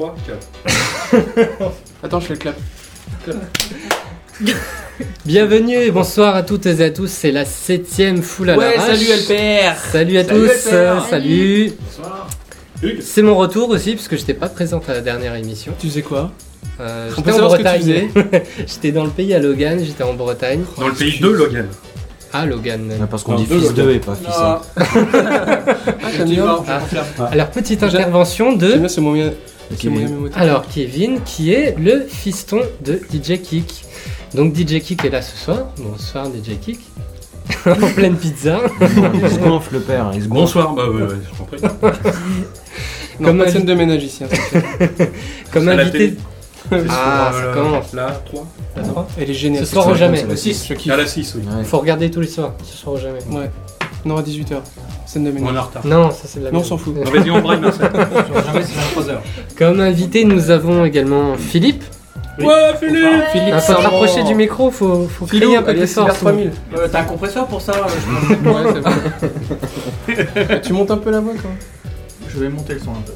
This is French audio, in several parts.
3, 4. Attends, je fais le clap. Bienvenue et bonsoir à toutes et à tous, c'est la septième foule à Ouais, l'arrache. salut LPR Salut à Salut, tous, LPR. euh, salut. Bonsoir. C'est mon retour aussi parce que je n'étais pas présente à la dernière émission. Tu sais quoi? Euh, j'étais en Bretagne. j'étais dans le pays à Logan, j'étais en Bretagne. Dans le pays de Logan. Ah Logan. Ah, parce qu'on dit deux, fils deux. 2 et pas fils 1. Ah, bien Ah. Alors petite intervention de J'aime bien ce moyen. Alors Kevin qui est le fiston de DJ Kick. Donc DJ Kick est là ce soir. Bonsoir DJ Kick. en pleine pizza. Il se gonfle le père, il se gonfle. Bonsoir, bah ouais, ouais, je. Non, Comme pas de scène de ménage ici. hein. Comme À la invité. Ah, ça euh, commence. Là, 3. Elle est géniale. Ce soir ou jamais. Le 6, je kiffe. À la 6, oui. Ouais. Faut regarder tous les soirs. Ce soir ou jamais. Ouais. Non, à 18h. Scène de On est ménage. en retard. Non, ça c'est de la Non, on merde. s'en fout. On va dire en braille, Marcel. Jamais c'est 23 heures. Comme invité, nous avons également Philippe. Ouais, Philippe Philippe, Un peu ça te rapprocher du micro, faut, faut crier un peu plus alias fort. Cyber 3000. Euh, T'as un compresseur pour ça Ouais, c'est bon. Tu montes un peu la voix, quoi. Je vais monter le son un peu.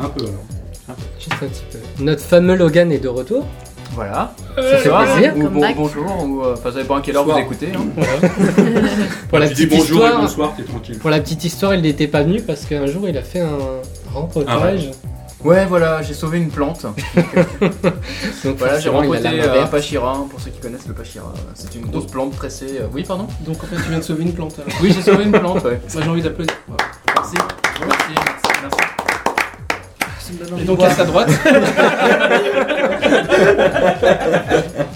Un peu alors. Juste un petit peu. Notre fameux Logan est de retour. Voilà. Ça fait plaisir. Ou bon, Comeback. bonjour, ou euh, enfin ça dépend à quelle heure vous écoutez. hein. Pour la tu dis petite bonjour et histoire, bonsoir, t'es tranquille. pour la petite histoire, il n'était pas venu parce qu'un jour il a fait un rempotage. Ouais, voilà, j'ai sauvé une plante. Donc Voilà, j'ai forcément, il a rempoté la main euh, un verte. pachira, pour ceux qui connaissent le pachira. C'est une grosse plante tressée. euh, Oui, pardon? Donc en fait, tu viens de sauver une plante. alors. Oui, j'ai sauvé une plante, ouais. Moi, j'ai envie d'applaudir. Merci. Merci, merci, merci. Et donc, à sa droite.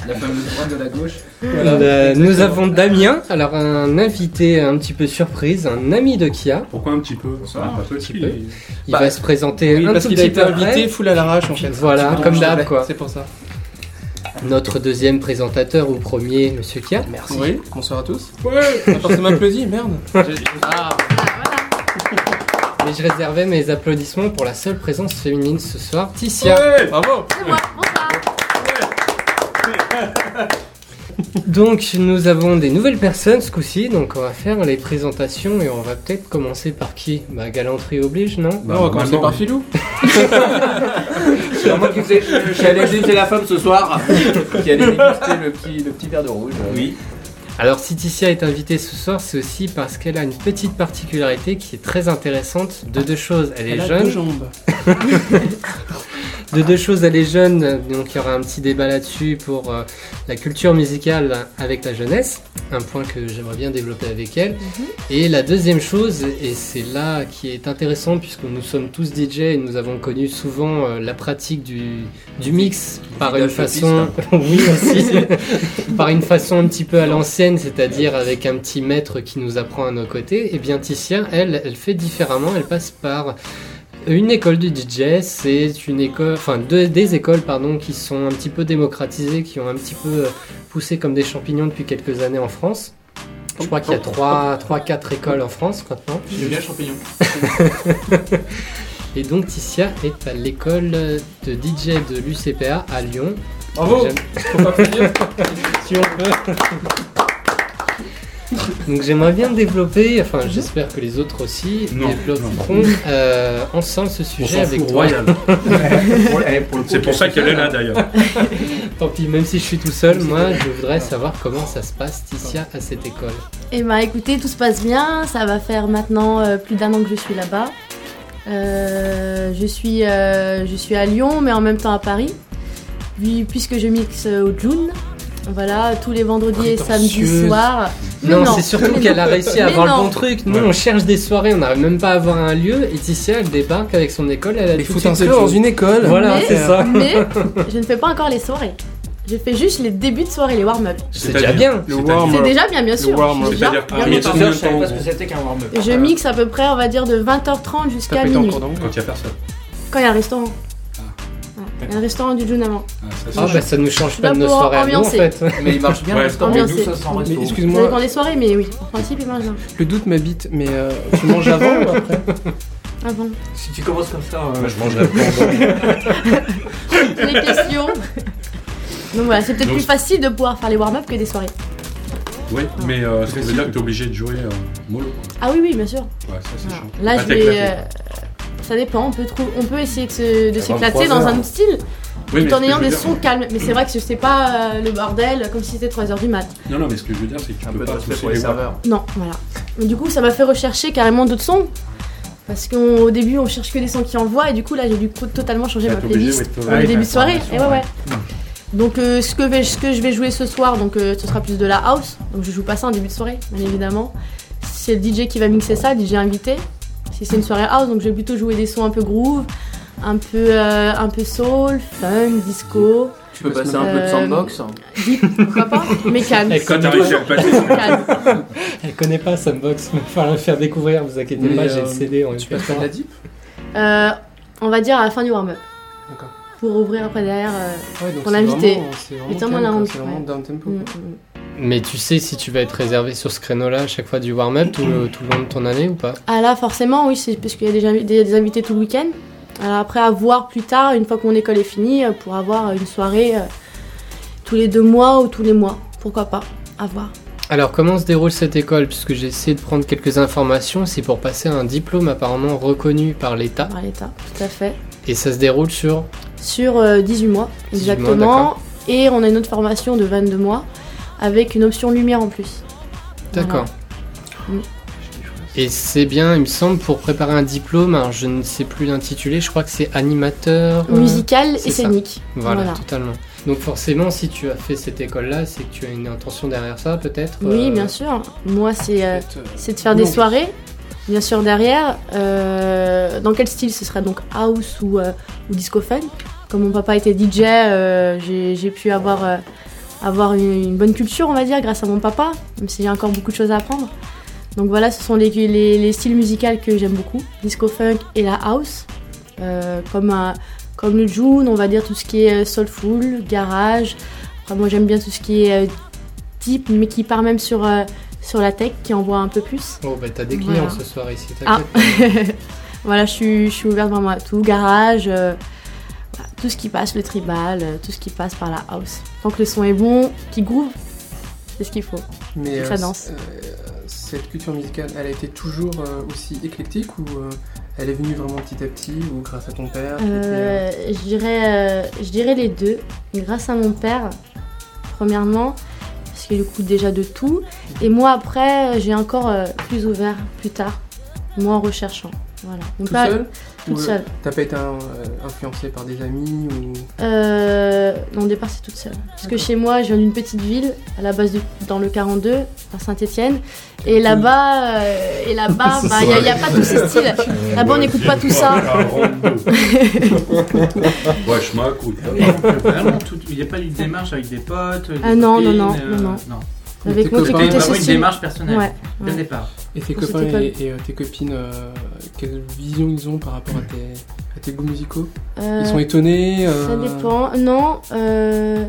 La fameuse droite de la gauche. Euh, nous avons Damien, alors un invité un petit peu surprise, un ami de Kia. Pourquoi un petit peu Bonsoir. Un peu petit petit. peu. Il Bah, va se présenter Oui, un parce tout qu'il a petit été peu après. invité full à l'arrache, en fait. Voilà, comme d'hab quoi. C'est pour ça. Notre deuxième présentateur ou premier, Monsieur Kia. Merci. Oui, bonsoir à tous. Ouais Pas forcément applaudi, merde. Ah, Ah. Mais je réservais mes applaudissements pour la seule présence féminine ce soir, Ticia. Ouais Bravo. C'est moi, bonsoir. Donc nous avons des nouvelles personnes ce coup-ci, donc on va faire les présentations et on va peut-être commencer par qui? Bah galanterie oblige, non? Bah, Non, on va commencer par. Philou. C'est moi qui faisais. Je suis allé déguster la femme ce soir. qui allait déguster le petit, le petit verre de rouge. Oui. Alors si Ticia est invitée ce soir, c'est aussi parce qu'elle a une petite particularité qui est très intéressante de deux choses. Elle est Elle a jeune, deux jambes. de deux choses, elle est jeune, donc il y aura un petit débat là-dessus pour euh, la culture musicale avec la jeunesse, un point que j'aimerais bien développer avec elle. Et la deuxième chose, et c'est là qui est intéressant puisque nous sommes tous DJ et nous avons connu souvent euh, la pratique du, du mix par une façon, oui aussi, par une façon un petit peu à l'ancienne, c'est-à-dire avec un petit maître qui nous apprend à nos côtés. Et bien Ticia, elle, elle fait différemment, elle passe par une école de DJ, c'est une école, enfin des écoles pardon, qui sont un petit peu démocratisées, qui ont un petit peu euh, poussé comme des champignons depuis quelques années en France. Je crois qu'il y a 3-4 écoles en France maintenant. Julien Champignon. Et donc Ticia est à l'école de DJ de l'UCPA à Lyon. Bravo. Si on peut. Donc j'aimerais bien développer, enfin j'espère que les autres aussi Non, développeront euh, ensemble ce sujet avec fout toi. royal. C'est pour ça qu'elle est là d'ailleurs. Tant pis, même si je suis tout seul, moi je voudrais savoir comment ça se passe Ticia à cette école. Eh ben écoutez, tout se passe bien. Ça va faire maintenant euh, plus d'un an que je suis là-bas. Euh, je, suis, euh, je suis à Lyon, mais en même temps à Paris. Puis- puisque je mixe au June. Voilà, tous les vendredis et samedis soirs. Mais Non, c'est surtout qu'elle a réussi à Mais avoir le non. bon truc. Nous Ouais. on cherche des soirées, on n'arrive même pas à avoir un lieu. Et Ticia elle débarque avec son école, elle a Il tout faut le dans une école. Voilà, Mais- c'est ça. Mais je ne fais pas encore les soirées. Je fais juste les débuts de soirée, les warm-up. C'est déjà bien. Warm C'est déjà bien, bien sûr. Je suis déjà C'est-à-dire bien que- contente. Je je savais savais pas pas ce ce que c'était qu'un warm-up. Je mixe à peu près, on va dire, de 20h30 jusqu'à minuit. Quand il n'y a personne. Quand il y a un restaurant. Un restaurant du June avant. Ah, ça, Ah bah ça nous change pas de nos soirées à nous en fait. Mais il marche bien Ouais. le restaurant. Nous, ça excuse-moi, dépend des soirées, mais oui, en principe, il marche bien. le doute m'habite, mais euh, tu manges avant ou après? Ah bon Si tu commences comme ça, euh, Moi, je mangerai pas. Les questions Donc voilà, c'est peut-être Donc- plus facile de pouvoir faire les warm-up que des soirées. Oui, mais euh, ça veut dire que t'es obligé de jouer euh, mollo. Ah oui, oui, bien sûr. Ouais, ça c'est Voilà. chiant. Là, Pas je vais. Ça dépend. On peut, trou- on peut essayer de se- de À s'éclater 23 dans un autre style, Oui, tout en ayant des dire- sons calmes. Mais c'est vrai que c'est pas euh, le bordel comme si c'était 3h du mat. Non, non, mais ce que je veux dire, c'est que tu Un peux peu de pas respect pousser pour les serveurs. Non, voilà. Mais du coup, ça m'a fait rechercher carrément d'autres sons. Parce qu'au début, on cherche que des sons qui envoient, et du coup, là, j'ai dû totalement changer ma playlist ouais, ouais, le début de soirée. Et ouais, ouais. Donc, euh, ce, que vais- ce que je vais jouer ce soir, donc, euh, ce sera plus de la house. Donc, je joue pas ça en début de soirée, bien évidemment. C'est le DJ qui va mixer ça, DJ invité. Si c'est une soirée house, donc je vais plutôt jouer des sons un peu groove, un peu, euh, un peu soul, fun, disco, Tu peux passer un peu de Euh, sandbox. deep, pourquoi pas, mais calme. Elle passer, calme. Elle connaît pas Sandbox, il va falloir le faire découvrir, vous inquiétez Mais, pas, j'ai euh, le CD en Tu passes pas de la deep Euh, on va dire à la fin du warm-up. D'accord. Pour ouvrir après derrière. euh, Ouais, donc Pour c'est l'inviter. vraiment- C'est vraiment, calme, la honte, ouais. down tempo. mm. Mm. Mais tu sais si tu vas être réservé sur ce créneau-là à chaque fois du warm-up tout le, tout le long de ton année ou pas? Ah là, forcément, oui, c'est parce qu'il y a des, invi- des- des invités tout le week-end. Alors après, à voir plus tard, une fois que mon école est finie, euh, pour avoir une soirée euh, tous les deux mois ou tous les mois. Pourquoi pas? À voir. Alors comment se déroule cette école? Puisque j'ai essayé de prendre quelques informations, c'est pour passer un diplôme apparemment reconnu par l'État. Par l'État, tout à fait. Et ça se déroule sur... Sur euh, 18 mois, 18 mois, exactement. et on a une autre formation de 22 mois, avec une option lumière en plus. D'accord. Mm. Et c'est bien, il me semble, pour préparer un diplôme, alors je ne sais plus l'intitulé, je crois que c'est animateur... euh, Musical et scénique. Voilà, Voilà. totalement. Donc forcément, si tu as fait cette école-là, c'est que tu as une intention derrière ça, peut-être Oui, euh, bien sûr. Moi, c'est euh, euh, de faire des soirées, bien sûr derrière. Dans quel style? Ce sera donc house ou, ou disco fun. Comme mon papa était DJ, j'ai pu avoir, avoir une, une bonne culture, on va dire, grâce à mon papa, même si j'ai encore beaucoup de choses à apprendre. Donc voilà, ce sont les, les, les styles musicaux que j'aime beaucoup, disco funk et la house. Euh, comme, un- comme le June, on va dire tout ce qui est euh, soulful, garage. Après, moi j'aime bien tout ce qui est euh, deep, mais qui part même sur, euh, sur la tech, qui envoie un peu plus. Oh, bah t'as des clients Voilà. ce soir ici, Ah. t'inquiète. voilà, je suis, je suis ouverte vraiment à tout. Garage, euh, tout ce qui passe, le tribal, euh, tout ce qui passe par la house. Tant que le son est bon, qui groove, c'est ce qu'il faut. Mais Ça euh, danse. euh, cette culture musicale, elle a été toujours aussi éclectique ou elle est venue vraiment petit à petit ou grâce à ton père était, je, dirais, euh, je dirais les deux. Et grâce à mon père, premièrement, parce qu'il écoute déjà de tout. Et moi, après, j'ai encore euh, plus ouvert plus tard, moi en recherchant. Voilà. Seul toute Ou, euh, seule. T'as pas été euh, influencé par des amis ou? Euh, non, au départ, c'est toute seule. Parce que chez moi, je viens d'une petite ville, à la base de, dans le 42, à Saint-Etienne. Et là-bas, euh, et là-bas, bah, il n'y a, pas tous ces styles. Là-bas, on n'écoute pas tout ça. Ouais, je m'écoute. Vraiment, tout- il n'y a pas eu de démarche avec des potes des Ah non, non, copines, non, euh, non, non. Avec j'écoutais ce vraiment une démarche personnelle, Ouais, dès le ouais. départ. Et tes copains et, euh, tes copines, euh, quelle vision ils ont par rapport à tes, à tes goûts musicaux? Euh, Ils sont étonnés euh, Ça dépend. Non, euh,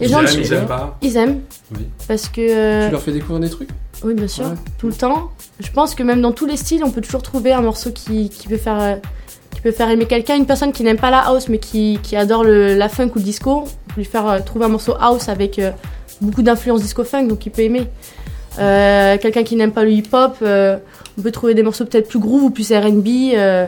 les Ils gens, aiment, le- ils aiment pas. ils aiment. Oui. Parce que. euh, Tu leur fais découvrir des trucs? Oui, bien sûr, Ouais. tout le temps. Je pense que même dans tous les styles, on peut toujours trouver un morceau qui, qui peut faire. euh, qui peut faire aimer quelqu'un, une personne qui n'aime pas la house mais qui, qui adore le, la funk ou le disco, on peut lui faire euh, trouver un morceau house avec euh, beaucoup d'influence disco funk donc il peut aimer. Euh, quelqu'un qui n'aime pas le hip hop, euh, on peut trouver des morceaux peut-être plus groove ou plus R&B. euh,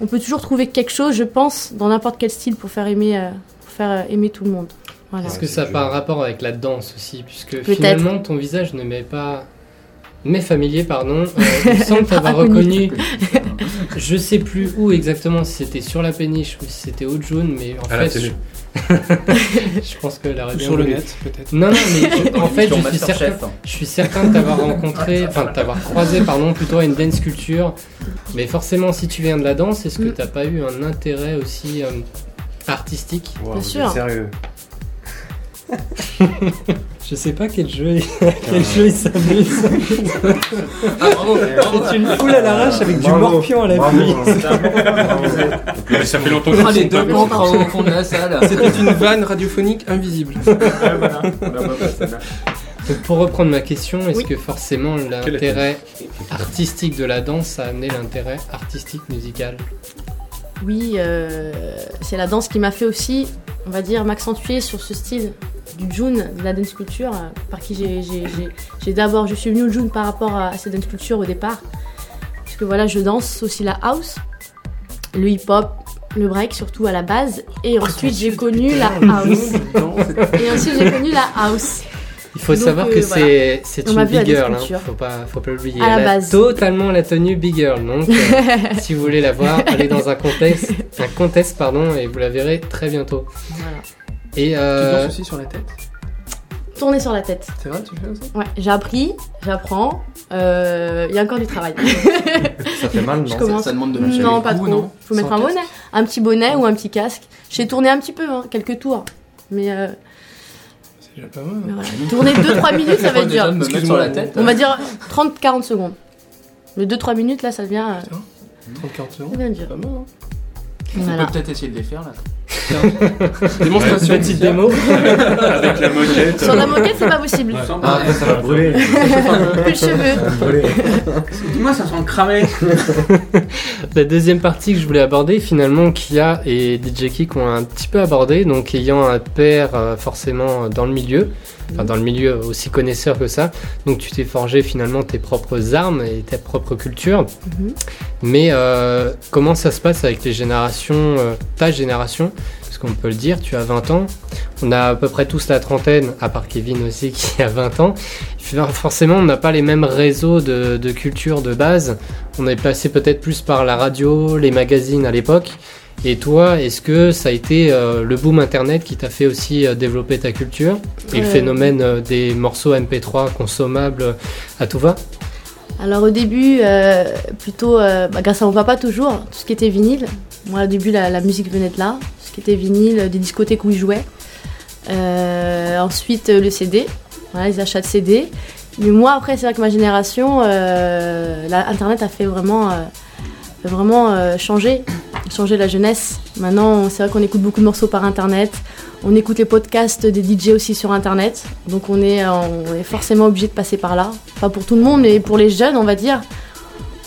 on peut toujours trouver quelque chose, je pense, dans n'importe quel style pour faire aimer, euh, pour faire aimer tout le monde. Voilà. Est-ce que ça n'a pas un rapport avec la danse aussi Puisque finalement, ton visage ne m'est pas. M'est familier, pardon. Euh, il semble t'avoir reconnu. Je sais plus où exactement, si c'était sur la péniche ou si c'était au jaune, mais en À la fait. Je... pense que la radio. sur le net peut-être Non, non, mais en fait, je suis, certain, je suis certain de t'avoir rencontré, enfin de t'avoir croisé, pardon, plutôt à une dance culture. Mais forcément, si tu viens de la danse, est-ce que Mm. t'as pas eu un intérêt aussi euh, artistique? Wow, Bien sûr. Sérieux. Je sais pas quel jeu, quel jeu il s'amuse. C'est une foule à l'arrache avec du morpion à la pluie. Mais ça fait longtemps Ah, qu'ils les deux pas cancres au fond de la salle. C'était une vanne radiophonique invisible. Donc, pour reprendre ma question, est-ce Oui. que forcément l'intérêt artistique de la danse a amené l'intérêt artistique musical? Oui, euh, c'est la danse qui m'a fait aussi, on va dire, m'accentuer sur ce style du June, de la dance culture, euh, par qui j'ai- j'ai j'ai- j'ai d'abord, je suis venue au June par rapport à, à cette dance culture au départ, parce que voilà, je danse aussi la house. le hip-hop, le break surtout à la base. Et ensuite j'ai connu la house. Et ensuite j'ai connu la house. Il faut Donc, savoir euh, que voilà. c'est une big girl, hein. faut pas faut pas l'oublier. À la Elle a base. totalement la tenue big girl. Donc euh, si vous voulez la voir, allez dans un contest, un contest pardon, et vous la verrez très bientôt. Voilà. Et Tu euh, danses aussi sur la tête Tourner sur la tête. C'est vrai, tu fais ça Ouais, j'ai appris, j'apprends. Euh, Il y a encore du travail. Ça fait mal, Je non commence. Ça demande de lâcher Non, pas trop. non Faut mettre un casque. bonnet. Un petit bonnet ou un petit casque. J'ai tourné un petit peu, hein, quelques tours. Mais, euh, C'est déjà pas mal. voilà. Tourner 2-3 minutes, ça va être dur. me mettre sur la tête. On va dire 30-40 secondes. Mais 2-3 minutes, là, ça devient, euh, 30-40 ça secondes. devient dur. Pas mal, hein On Voilà. peut peut-être essayer de les faire là. Démonstration. petite démo. Avec la moquette. Sur la moquette, c'est pas possible. Ouais. Ah, après, ça va brûler. Plus le cheveu. Ça va brûler. Dis-moi, ça sent cramé. La deuxième partie que je voulais aborder, finalement, Kia et DJ Kik ont un petit peu abordé, donc ayant un père euh, forcément dans le milieu, enfin dans le milieu aussi connaisseur que ça, donc tu t'es forgé finalement tes propres armes et ta propre culture. Mhm. Mais euh, comment ça se passe avec les générations, euh, ta génération? Parce qu'on peut le dire, tu as 20 ans, on a à peu près tous la trentaine, à part Kevin aussi qui a 20 ans. Forcément, on n'a pas les mêmes réseaux de, de culture de base. On est passé peut-être plus par la radio, les magazines à l'époque. Et toi, est-ce que ça a été euh, le boom internet qui t'a fait aussi euh, développer ta culture Et le phénomène euh, des morceaux MP3 consommables à tout va? Alors au début, plutôt bah, grâce à mon papa toujours, tout ce qui était vinyle. Moi au début la, la musique venait de là, ce qui était vinyle, des discothèques où ils jouaient. Ensuite le CD, voilà, les achats de CD. Mais moi après c'est vrai que ma génération, euh, la- Internet a fait vraiment, vraiment euh, changer, changer la jeunesse. Maintenant c'est vrai qu'on écoute beaucoup de morceaux par Internet. On écoute les podcasts des DJ aussi sur Internet. Donc on est, euh, on est forcément obligé de passer par là. Pas pour tout le monde, mais pour les jeunes, on va dire.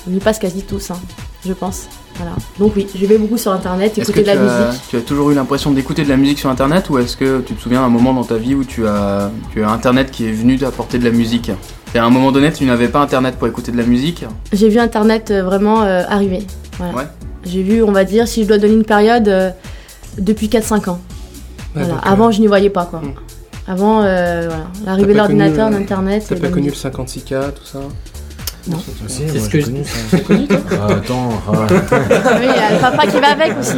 On y passe quasi tous, hein, je pense. Voilà. Donc oui, je vais beaucoup sur Internet, écouter de la as, musique. tu as toujours eu l'impression d'écouter de la musique sur internet ou est-ce que tu te souviens d'un moment dans ta vie où tu as, tu as internet qui est venu t'apporter de la musique? Et à un moment donné, tu n'avais pas internet pour écouter de la musique J'ai vu Internet euh, vraiment euh, arriver. Voilà. Ouais. J'ai vu, on va dire, si je dois donner une période, euh, depuis 4-5 ans. Ouais, Voilà. donc, euh, Avant, je n'y voyais pas, quoi. hmm. Avant, euh, voilà. l'arrivée de T'as pas connu, l'ordinateur, euh, d'Internet. T'as pas connu le musique. 56K, tout ça Non. C'est ce que j'ai je- connu ça. Ah, attends, ah. Oui, il y a le papa qui va avec aussi.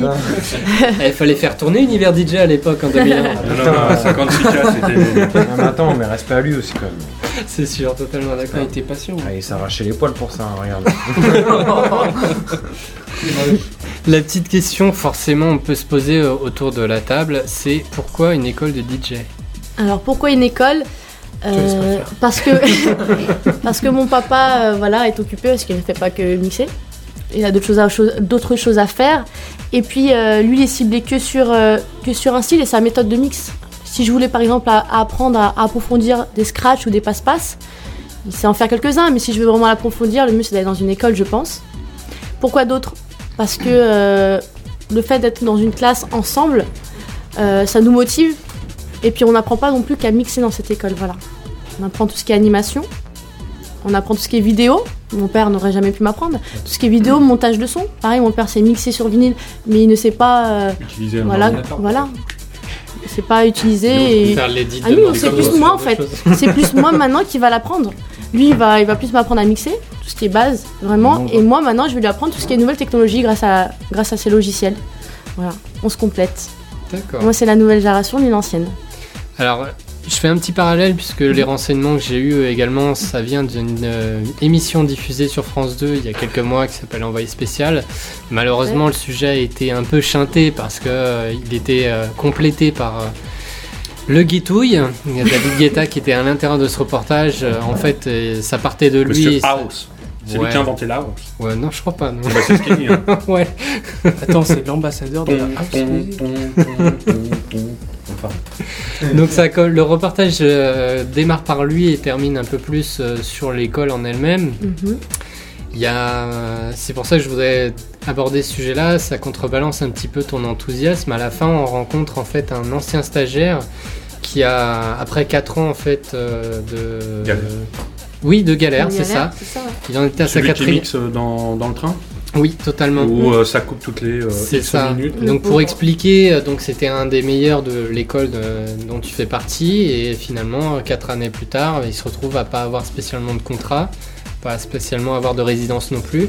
Eh, Il fallait faire tourner Univers DJ à l'époque en 2001. Non, non, non, 56K, c'était. Mais attends, mais respect à lui aussi quand même. C'est sûr, totalement d'accord. il était patient. Ah, il s'arrachait les poils pour ça, hein, regarde. La petite question, forcément, on peut se poser euh, autour de la table, c'est pourquoi une école de DJ Alors pourquoi une école? Euh, parce que parce que mon papa euh, voilà est occupé parce qu'il ne fait pas que mixer. Il a d'autres choses à, chose- d'autres choses à faire. Et puis euh, lui il est ciblé que sur euh, que sur un style et sa méthode de mix. Si je voulais par exemple à- à apprendre à, à approfondir des scratchs ou des passe-passe, il sait en faire quelques-uns. Mais si je veux vraiment l'approfondir, le mieux c'est d'aller dans une école, je pense. Pourquoi d'autres? Parce que euh, le fait d'être dans une classe ensemble, euh, ça nous motive et puis on n'apprend pas non plus qu'à mixer dans cette école, voilà. On apprend tout ce qui est animation, on apprend tout ce qui est vidéo. Mon père n'aurait jamais pu m'apprendre. Tout ce qui est vidéo, montage de son. Pareil, mon père s'est mixé sur vinyle, mais il ne sait pas, euh, Utiliser un voilà, ordinateur. voilà. Sait pas utiliser. et- Faire Ah oui, c'est plus moi, en fait. C'est plus moi maintenant qui va l'apprendre. Lui, il va, il va plus m'apprendre à mixer, tout ce qui est base, vraiment. Et moi, maintenant, je vais lui apprendre tout ce qui est nouvelle technologie grâce à, grâce à ces logiciels. Voilà, on se complète. D'accord. Moi, c'est la nouvelle génération, lui, l'ancienne. Alors, je fais un petit parallèle puisque les renseignements que j'ai eus également, ça vient d'une euh, émission diffusée sur France 2 il y a quelques mois qui s'appelle Envoyé spécial. Malheureusement, le sujet a été un peu chanté parce que euh, il était euh, complété par euh, le Guitouille. Il y a David Guetta qui était à l'intérieur de ce reportage. Euh, en fait, euh, ça partait de lui. Monsieur House. C'est lui qui a inventé la house. Ouais, non, je crois pas. Non. Bah, c'est ce qu'il dit. hein. ouais. Attends, c'est l'ambassadeur de la house Donc ça colle. Le reportage euh, démarre par lui et termine un peu plus euh, sur l'école en elle-même. Mhm. Il y a, c'est pour ça que je voudrais aborder ce sujet-là. Ça contrebalance un petit peu ton enthousiasme. À la fin, on rencontre en fait un ancien stagiaire qui a, après 4 ans en fait euh, de, Galère. oui, de galère, c'est ça. ouais. Il en était à sa qui quatrième. mixe dans, dans le train? Oui, totalement. Où euh, ça coupe toutes les euh, C'est ça. minutes. Donc pour expliquer, euh, donc c'était un des meilleurs de l'école de- dont tu fais partie et finalement quatre années plus tard, il se retrouve à pas avoir spécialement de contrat, pas spécialement avoir de résidence non plus.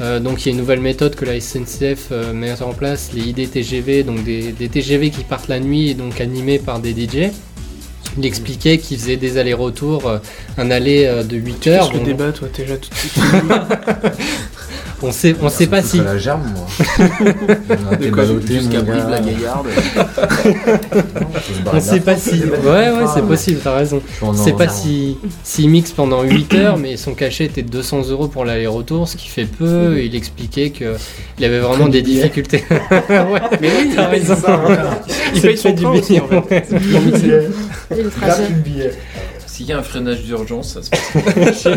Euh, donc il y a une nouvelle méthode que la SNCF euh, met en place, les IDTGV, donc des, des TGV qui partent la nuit et donc animés par des DJ. Il expliquait qu'il faisait des allers-retours, euh, un aller euh, de 8 heures. Que donc débat, toi, là tout de suite. on sait, on sait pas si. la gerbe, moi. On a été ballotté, Jusqu'à. Brive la Gaillarde. On sait pas si. Ouais, ouais, c'est possible, t'as raison. Sais pas si s'il mixe pendant 8 heures, mais son cachet était de 200 euros pour l'aller-retour, ce qui fait peu. Il expliquait que il avait vraiment des difficultés. ouais, Mais oui, t'as raison. il C'est paye du train aussi, en fait. Et le trajet. S'il y a un freinage d'urgence, ça se passe.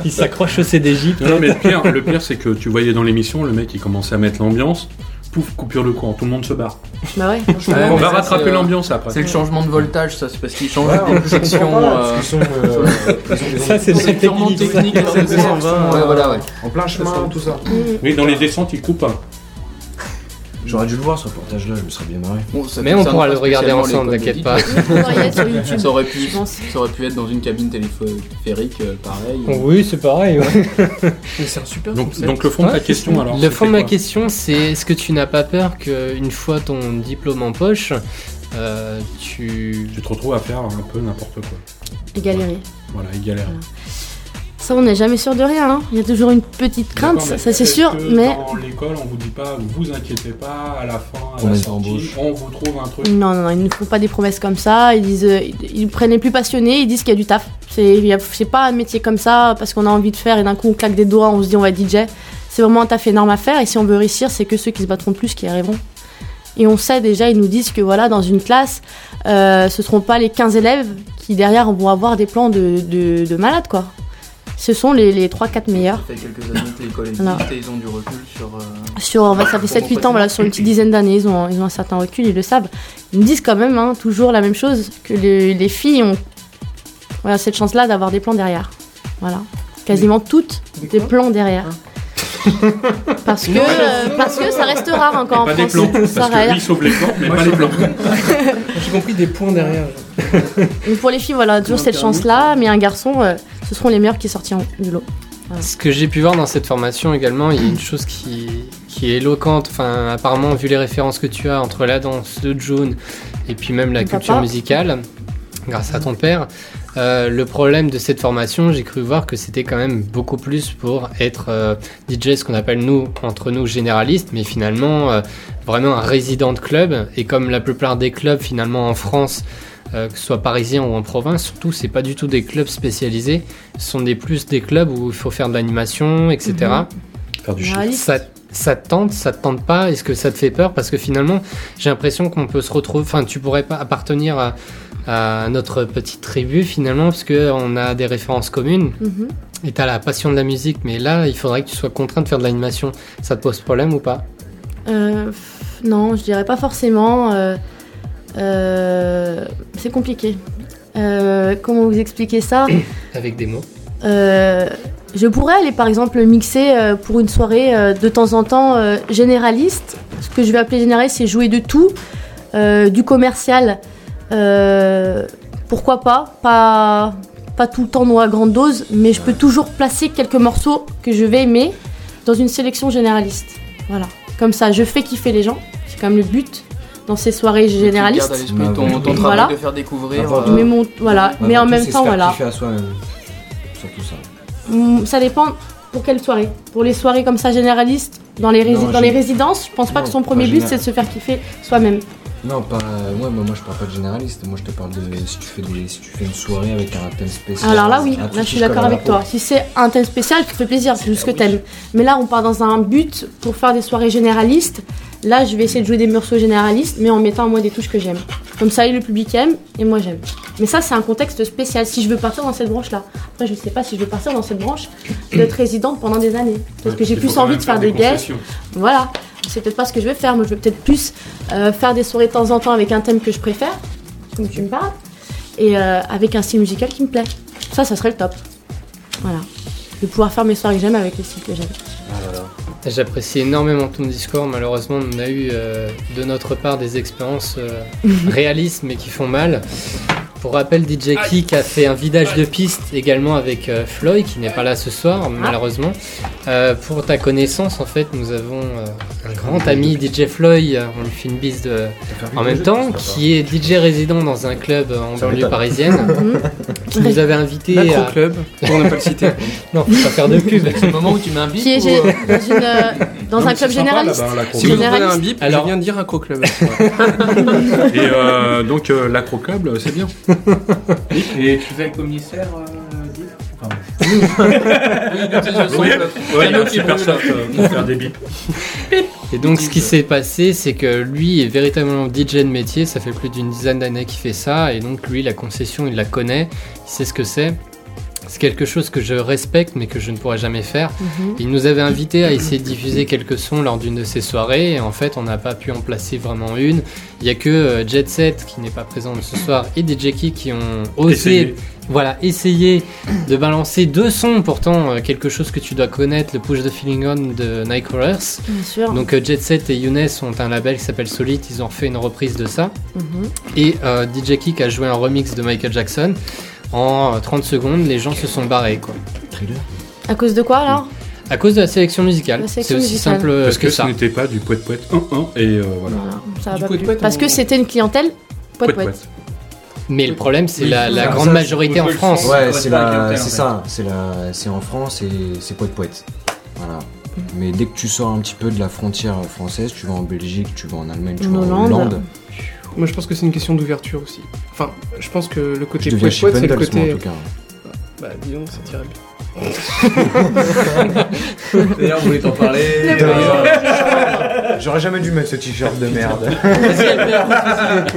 Il s'accroche au CDJ. Non, mais le pire, le pire c'est que tu voyais dans l'émission, le mec il commençait à mettre l'ambiance. Pouf, coupure de courant, tout le monde se barre. Bah ouais. Ouais, On va ça, rattraper c'est, euh, l'ambiance après. C'est le changement de voltage, ça, c'est parce qu'il change Ouais, des projections. euh, Ça, c'est purement technique. technique, ça. c'est 220. Ouais, voilà, ouais. En plein chemin, tout ça. Mm. Oui, dans les descentes, il coupe. J'aurais dû le voir ce reportage-là, je me serais bien marré. Bon, Mais on pourra le regarder ensemble, t'inquiète pas. Ça aurait, pu, Je pense. ça aurait pu être dans une cabine téléphérique, euh, pareil. Oui, c'est pareil. ouais. C'est un super Donc, concept. donc le fond de ta question alors. Le fond de ma question, c'est est-ce que tu n'as pas peur qu'une fois ton diplôme en poche, euh, tu. Tu te retrouves à faire un peu n'importe quoi. Et galérer. Voilà, il galère. Ça, on n'est jamais sûr de rien. hein. Il y a toujours une petite crainte, ça, c'est sûr. que Mais Dans l'école, on vous dit pas, vous inquiétez pas, à la fin, à On la est sortie, on vous trouve un truc? non, non, non, ils ne font pas des promesses comme ça. Ils disent, euh, ils, prennent les plus passionnés, ils disent qu'il y a du taf. C'est pas un métier comme ça parce qu'on a envie de faire et d'un coup on claque des doigts, on se dit on va être DJ. C'est vraiment un taf énorme à faire et si on veut réussir, c'est que ceux qui se battront le plus qui arriveront. Et on sait déjà, ils nous disent que voilà, dans une classe, euh, ce seront pas les 15 élèves qui derrière vont avoir des plans de, de, de malades quoi. Ce sont les, les 3-4 meilleurs. Ça fait quelques années que l'école Non. existe et ils ont du recul sur. euh, Sur, bah, ça fait 7-8 ans, voilà, sur une petite dizaine d'années, ils ont, ils ont un certain recul, ils le savent. Ils me disent quand même hein, toujours la même chose, que les, les filles ont voilà, cette chance-là d'avoir des plans derrière. Voilà. Quasiment toutes des plans derrière. Parce que, euh, parce que ça reste rare encore en pas des France. plans, Ça parce que reste. lui il sauve les plans, mais pas les plans. J'ai compris des points derrière. Donc pour les filles, voilà, toujours cette chance-là, mais un garçon, euh, ce seront les meilleurs qui sortiront du lot. Ce que j'ai pu voir dans cette formation également, il y a une chose qui, qui est éloquente. Enfin, apparemment, vu les références que tu as entre la danse, le June et puis même la Mon culture papa. musicale, grâce à ton père, euh, le problème de cette formation, j'ai cru voir que c'était quand même beaucoup plus pour être euh, DJ, ce qu'on appelle nous, entre nous, généralistes, mais finalement euh, vraiment un résident de club. Et comme la plupart des clubs finalement en France, euh, que ce soit parisien ou en province, surtout, c'est pas du tout des clubs spécialisés. Ce sont des plus des clubs où il faut faire de l'animation, etc. Mhm. Faire du. Généraliste. Ça, ça te tente, ça te tente pas? Est-ce que ça te fait peur? Parce que finalement, j'ai l'impression qu'on peut se retrouver. Enfin, tu pourrais pas appartenir à, à notre petite tribu finalement, parce que on a des références communes. Mhm. Et t'as la passion de la musique, mais là, il faudrait que tu sois contraint de faire de l'animation. Ça te pose problème ou pas? Euh, non, je dirais pas forcément. euh, euh, c'est compliqué. Euh, comment vous expliquer ça Avec des mots. Euh, Je pourrais aller par exemple mixer euh, pour une soirée euh, de temps en temps euh, généraliste. Ce que je vais appeler généraliste, c'est jouer de tout, euh, du commercial. euh, pourquoi pas, pas Pas tout le temps dans à grande dose, mais je peux toujours placer quelques morceaux que je vais aimer dans une sélection généraliste. Voilà. Comme ça, je fais kiffer les gens. C'est quand même le but dans ces soirées Tu gardes à généralistes. l'esprit ton, ton oui. travail Voilà. de faire découvrir. Euh, Mais mon, voilà. mais en même temps, voilà. à soi-même. Surtout ça. Mm, Ça dépend pour quelle soirée. Pour les soirées comme ça généralistes, dans les, rési- Non, dans j'ai- les résidences, je pense pas Non, que son premier but c'est de se faire kiffer soi-même. Non, pas. Ouais, mais moi je parle pas de généraliste. Moi je te parle de si tu fais, des... si tu fais une soirée avec un thème spécial. Alors là, oui, là je suis d'accord avec toi. Si c'est un thème spécial, tu te fais plaisir, c'est juste ce que t'aimes. Mais là, on part dans un but pour faire des soirées généralistes. Là, je vais essayer de jouer des morceaux généralistes, mais en mettant à moi des touches que j'aime. Comme ça, et le public aime, et moi j'aime. Mais ça, c'est un contexte spécial. Si je veux partir dans cette branche-là. Après, je sais pas si je veux partir dans cette branche d'être résidente pendant des années. Parce que j'ai plus envie de faire des guests. concessions. Voilà, c'est peut-être pas ce que je vais faire. Moi, je vais peut-être plus euh, faire des soirées de temps en temps avec un thème que je préfère, comme tu me parles, et euh, avec un style musical qui me plaît. Ça, ça serait le top. Voilà. De pouvoir faire mes soirées que j'aime avec les styles que j'aime. Ah. J'apprécie énormément ton discours. Malheureusement, on a eu euh, de notre part des expériences réalistes mais qui font mal. Pour rappel, DJ Kick a fait un vidage de piste également avec euh, Floyd, qui n'est pas là ce soir, malheureusement. Euh, pour ta connaissance, en fait, nous avons euh, un grand ami, DJ Floyd, on lui fait une bise de... en même temps, qui est DJ résident dans un club en banlieue parisienne, qui nous avait invité à... Club, pour ne pas le citer. Non, faut pas faire de pub. C'est le moment où tu mets un bip Qui est ou, dans, une, euh, dans Non, un club généraliste. Si vous entendez un bip, Alors- je viens de dire Macro Club. Et euh, donc euh, l'acro club, euh, c'est bien. Et tu fais commissaire Guy Enfin, Oui, ouais, il y a un super shot pour faire des bips. Et donc ce qui s'est passé, c'est que lui est véritablement DJ de métier, ça fait plus d'une dizaine d'années qu'il fait ça, et donc lui la concession il la connaît, il sait ce que c'est. C'est quelque chose que je respecte mais que je ne pourrais jamais faire. Mhm. Il nous avait invité à essayer de diffuser quelques sons lors d'une de ses soirées et en fait on n'a pas pu en placer vraiment une. Il y a que euh, Jet Set qui n'est pas présent ce soir et DJ Key qui ont osé Essayez. voilà, essayer de balancer deux sons pourtant euh, quelque chose que tu dois connaître, le Push the Feeling On de Nightcrawlers. Bien sûr. Donc euh, Jet Set et Younes ont un label qui s'appelle Solid, ils ont fait une reprise de ça. Mhm. Et euh, DJ Kick a joué un remix de Michael Jackson. En euh, 30 secondes, les gens se sont barrés quoi. Thriller. À cause de quoi alors? À cause de la sélection musicale. C'est aussi musicale. simple euh, Parce que, que ce ça. n'était pas du poète poète 1-1 et euh, voilà. Voilà, ça va pas plus. Parce que c'était une clientèle poète Poète. Mais le problème, c'est Oui, la, la ça, grande ça, majorité en France. Ouais, c'est ça, c'est en France et c'est poète poète. Voilà. Mais dès que tu sors un petit peu de la frontière française, tu vas en Belgique, tu vas en Allemagne, tu vas en Hollande. Moi, je pense que c'est une question d'ouverture aussi. Enfin, je pense que le côté poète c'est le en côté. tout cas. Bah, disons, ça tirait bien. D'ailleurs, on voulait t'en parler. J'aurais jamais dû mettre ce t-shirt de merde.